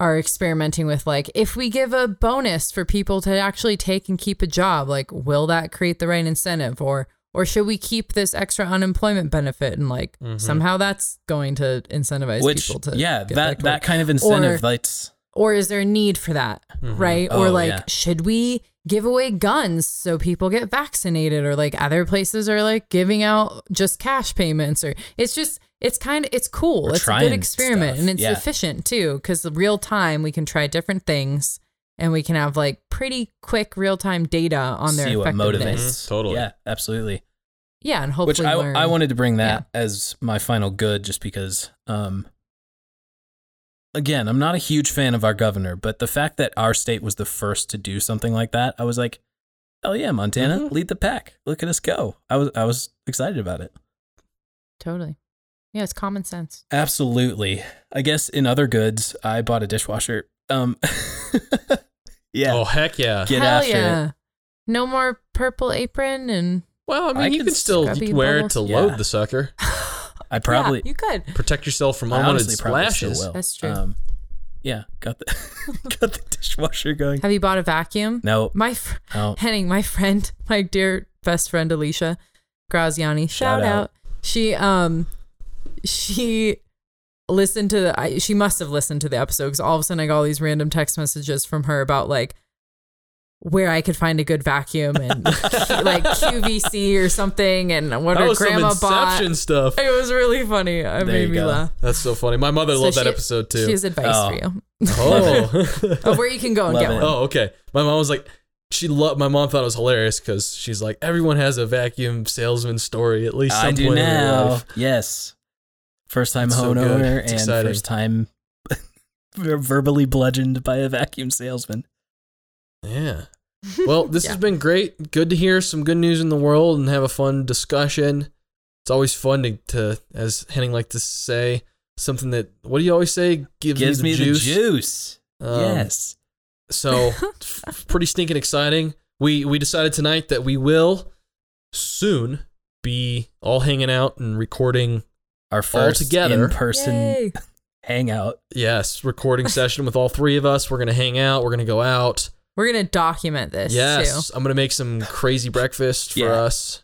are experimenting with like if we give a bonus for people to actually take and keep a job like will that create the right incentive or or should we keep this extra unemployment benefit and like Mhm. somehow that's going to incentivize Which, people to yeah, that, that kind of incentive, Or- that's, or is there a need for that Mhm. right Oh, or like yeah. should we give away guns so people get vaccinated or like other places are like giving out just cash payments or it's just it's kind of it's cool We're it's a good experiment stuff, and it's yeah. efficient too because real time we can try different things and we can have like pretty quick real time data on their see what effectiveness motivates. Mhm, totally. Yeah, absolutely. yeah and Which hopefully I, learn. I wanted to bring that as my final good just because, um, again, I'm not a huge fan of our governor, but the fact that our state was the first to do something like that, I was like, oh yeah, Montana, Mhm. lead the pack. Look at us go. I was, I was excited about it. totally yeah it's common sense Absolutely. I guess in other goods, I bought a dishwasher. Um, yeah. Oh heck yeah. Get hell after it. yeah no more purple apron and Well, I mean, I you could can still scrubby wear it bubbles. to Yeah. load the sucker. I probably, yeah, you could Protect yourself from I unwanted honestly splashes. will. That's true. Um, yeah, got the got the dishwasher going. have you bought a vacuum No, my fr- no. Henning, my friend, my dear best friend Alicia Graziani, shout, Shout out. out. She um she listened to the I, she must have listened to the episode because all of a sudden I got all these random text messages from her about like where I could find a good vacuum and like QVC or something and what that her was some grandma bought. Inception stuff. It was really funny. It There made you me go. laugh. That's so funny. My mother So loved that episode too. She has advice Oh. for you oh. of where you can go and Love get it. one. oh, okay. My mom was like, she loved. My mom thought it was hilarious because she's like, everyone has a vacuum salesman story at least some I do point in their now. life. Yes. First time That's so home good. and exciting. first time verbally bludgeoned by a vacuum salesman. Yeah. Well, this Yeah. has been great. Good to hear some good news in the world and have a fun discussion. It's always fun to, to as Henning like to say, something that what do you always say? Gives, Gives me me the the juice. juice. Um, yes. So f- pretty stinking exciting. We we decided tonight that we will soon be all hanging out and recording. Our first together. in person Yay. hangout. Yes, recording session with all three of us. We're gonna hang out. We're gonna go out. We're gonna document this Yes, too. I'm gonna make some crazy breakfast for Yeah. us.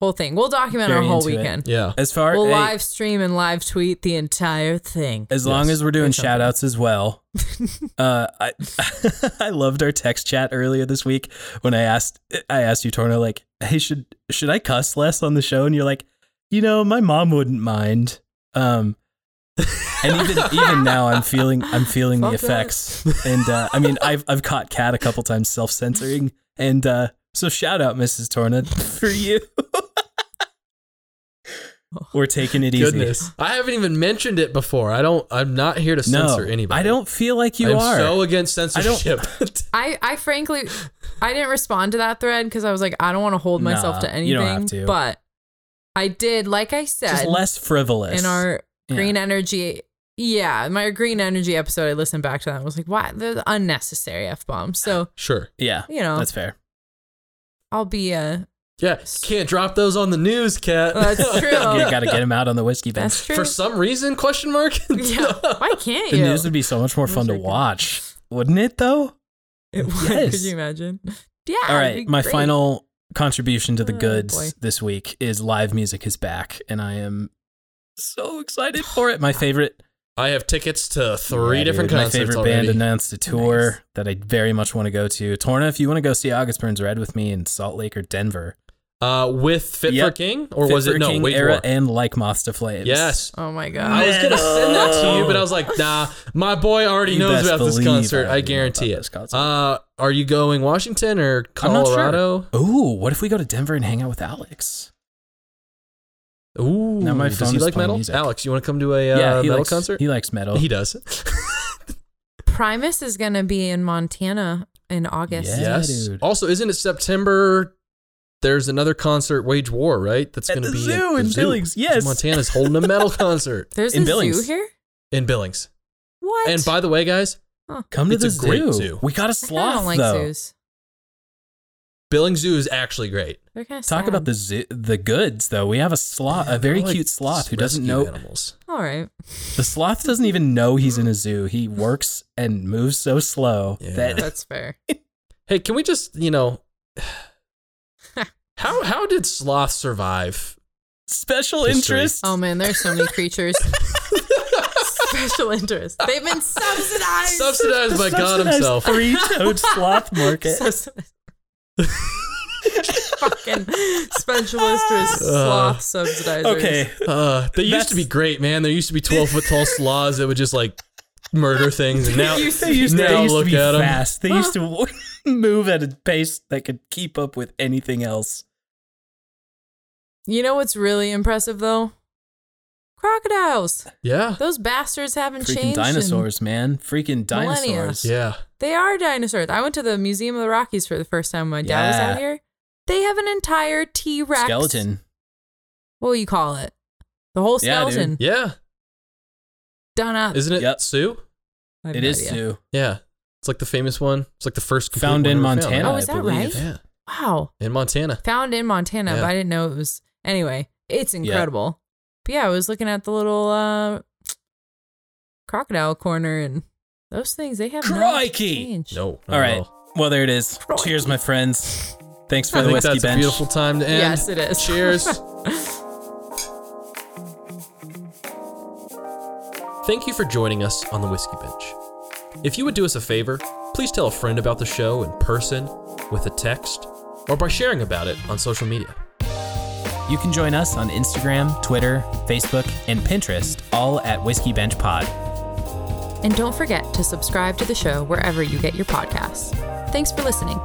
Whole thing. We'll document Very our whole into it. weekend. Yeah. As far as We'll hey, live stream and live tweet the entire thing. as long as we're doing or shout outs as well. uh, I I loved our text chat earlier this week when I asked I asked you Torno like, hey, should should I cuss less on the show? And you're like, you know, my mom wouldn't mind. Um, and even even now, I'm feeling I'm feeling the Fuck that. effects. And uh, I mean, I've I've caught Kat a couple times self censoring, and uh, so shout out Mrs. Torna for you. We're taking it easy. I haven't even mentioned it before. I don't I'm not here to No, censor anybody. I don't feel like you I'm are. so against censorship. I, I frankly, I didn't respond to that thread because I was like, I don't want to hold myself Nah, to anything. you don't have to. But I did, like I Just said, less frivolous. in our Yeah. green energy. Yeah, my green energy episode, I listened back to that and was like, why? They're unnecessary F bombs. So, sure. yeah, you know, that's fair. I'll be, uh, Yeah, can't drop those on the news, Kat. That's true. You got to get him out on the whiskey bench. That's true. For some reason? Question mark. yeah. Why can't you? The news would be so much more fun to watch, wouldn't it? Though. It would. Yes. Could you imagine? Yeah. All it'd right, be my great. final contribution to the Oh, goods boy. this week is live music is back, and I am so excited for it. My favorite, I have tickets to three Yeah, different dude, my favorite already. band announced a tour Nice. that I very much want to go to. Torna, if you want to go see August Burns Red with me in Salt Lake or Denver, uh, with Fit for King, or Fit was for it no King Wage era War? and like Moths to Flames? Yes. Oh my god! I was gonna send that to you, but I was like, nah, my boy already You knows about this concert. I already know guarantee about it. concert. Uh, are you going Washington or I'm sure. Colorado? Ooh, what if we go to Denver and hang out with Alex? Ooh, Now my does phone he is like playing metal? music. Alex, you want to come to a uh, yeah, metal likes, concert? He likes metal. He does. Primus is gonna be in Montana in August. Yeah, yes. dude. Also, isn't it September? There's another concert, Wage War, right? That's going to the be zoo at in zoo. Billings, yes. Montana's holding a metal concert There's In a Billings. zoo here. in Billings. What? And by the way, guys, Come to It's the a great zoo. zoo. We got a kinda sloth don't like though. zoos. Billings Zoo is actually great. They're kind of Talk about the zoo, the goods though. We have a sloth, a very like cute sloth who doesn't know. animals. All right. The sloth doesn't even know he's in a zoo. He works and moves so slow Yeah. that That's fair. Hey, can we just, you know, how how did sloth survive? special History. interest. Oh man, there's so many creatures. Special interest. They've been subsidized. Subsidized by God himself. Three-toed sloth market. Subsidized. Fucking special interest sloth subsidizers. Okay, Uh, they used to be great, man. There used to be 12 foot tall sloths that would just like murder things, and now they used, they used now to look be at 'em. fast. They used to move at a pace that could keep up with anything else. You know what's really impressive though? Crocodiles. Yeah, Those bastards haven't Freaking changed. in- dinosaurs, man. Freaking millennia. dinosaurs. yeah. They are dinosaurs. I went to the Museum of the Rockies for the first time when my dad was out here. They have an entire T Rex Skeleton. What will you call it? The whole Yeah, dude. skeleton Yeah. done up. Isn't it Yep. Sue? I have It no is idea. Sue. Yeah. It's like the famous one. It's like the first Found one in ever found, Montana, Oh, right? is that believe. right? Yeah. Wow. In Montana. Found in Montana, Yeah. but I didn't know it was. Anyway, it's incredible. But yeah, I was looking at the little uh, crocodile corner, and those things they have not Crikey! changed. No. not All at right. Well, there it is. Crikey. Cheers, my friends. Thanks for I the think whiskey that's bench. a beautiful time to end. Yes, it is. Cheers. Thank you for joining us on the Whiskey Bench. If you would do us a favor, please tell a friend about the show in person, with a text, or by sharing about it on social media. You can join us on Instagram, Twitter, Facebook, and Pinterest, all at Whiskey Bench Pod. And don't forget to subscribe to the show wherever you get your podcasts. Thanks for listening.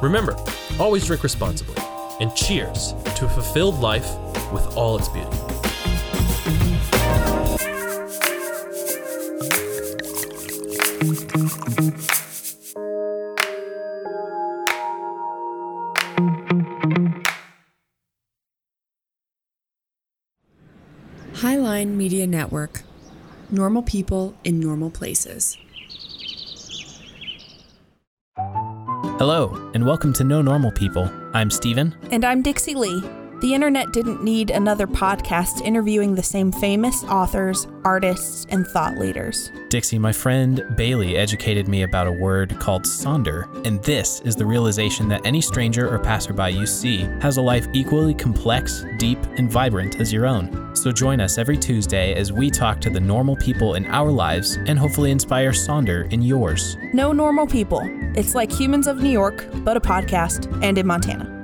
Remember, always drink responsibly, and cheers to a fulfilled life with all its beauty. Highline Media Network. Normal people in normal places. Hello, and welcome to No Normal People. I'm Steven. And I'm Dixie Lee. The internet didn't need another podcast interviewing the same famous authors, artists, and thought leaders. Dixie, my friend Bailey educated me about a word called sonder, and this is the realization that any stranger or passerby you see has a life equally complex, deep, and vibrant as your own. So join us every Tuesday as we talk to the normal people in our lives and hopefully inspire sonder in yours. No normal people. It's like Humans of New York, but a podcast and in Montana.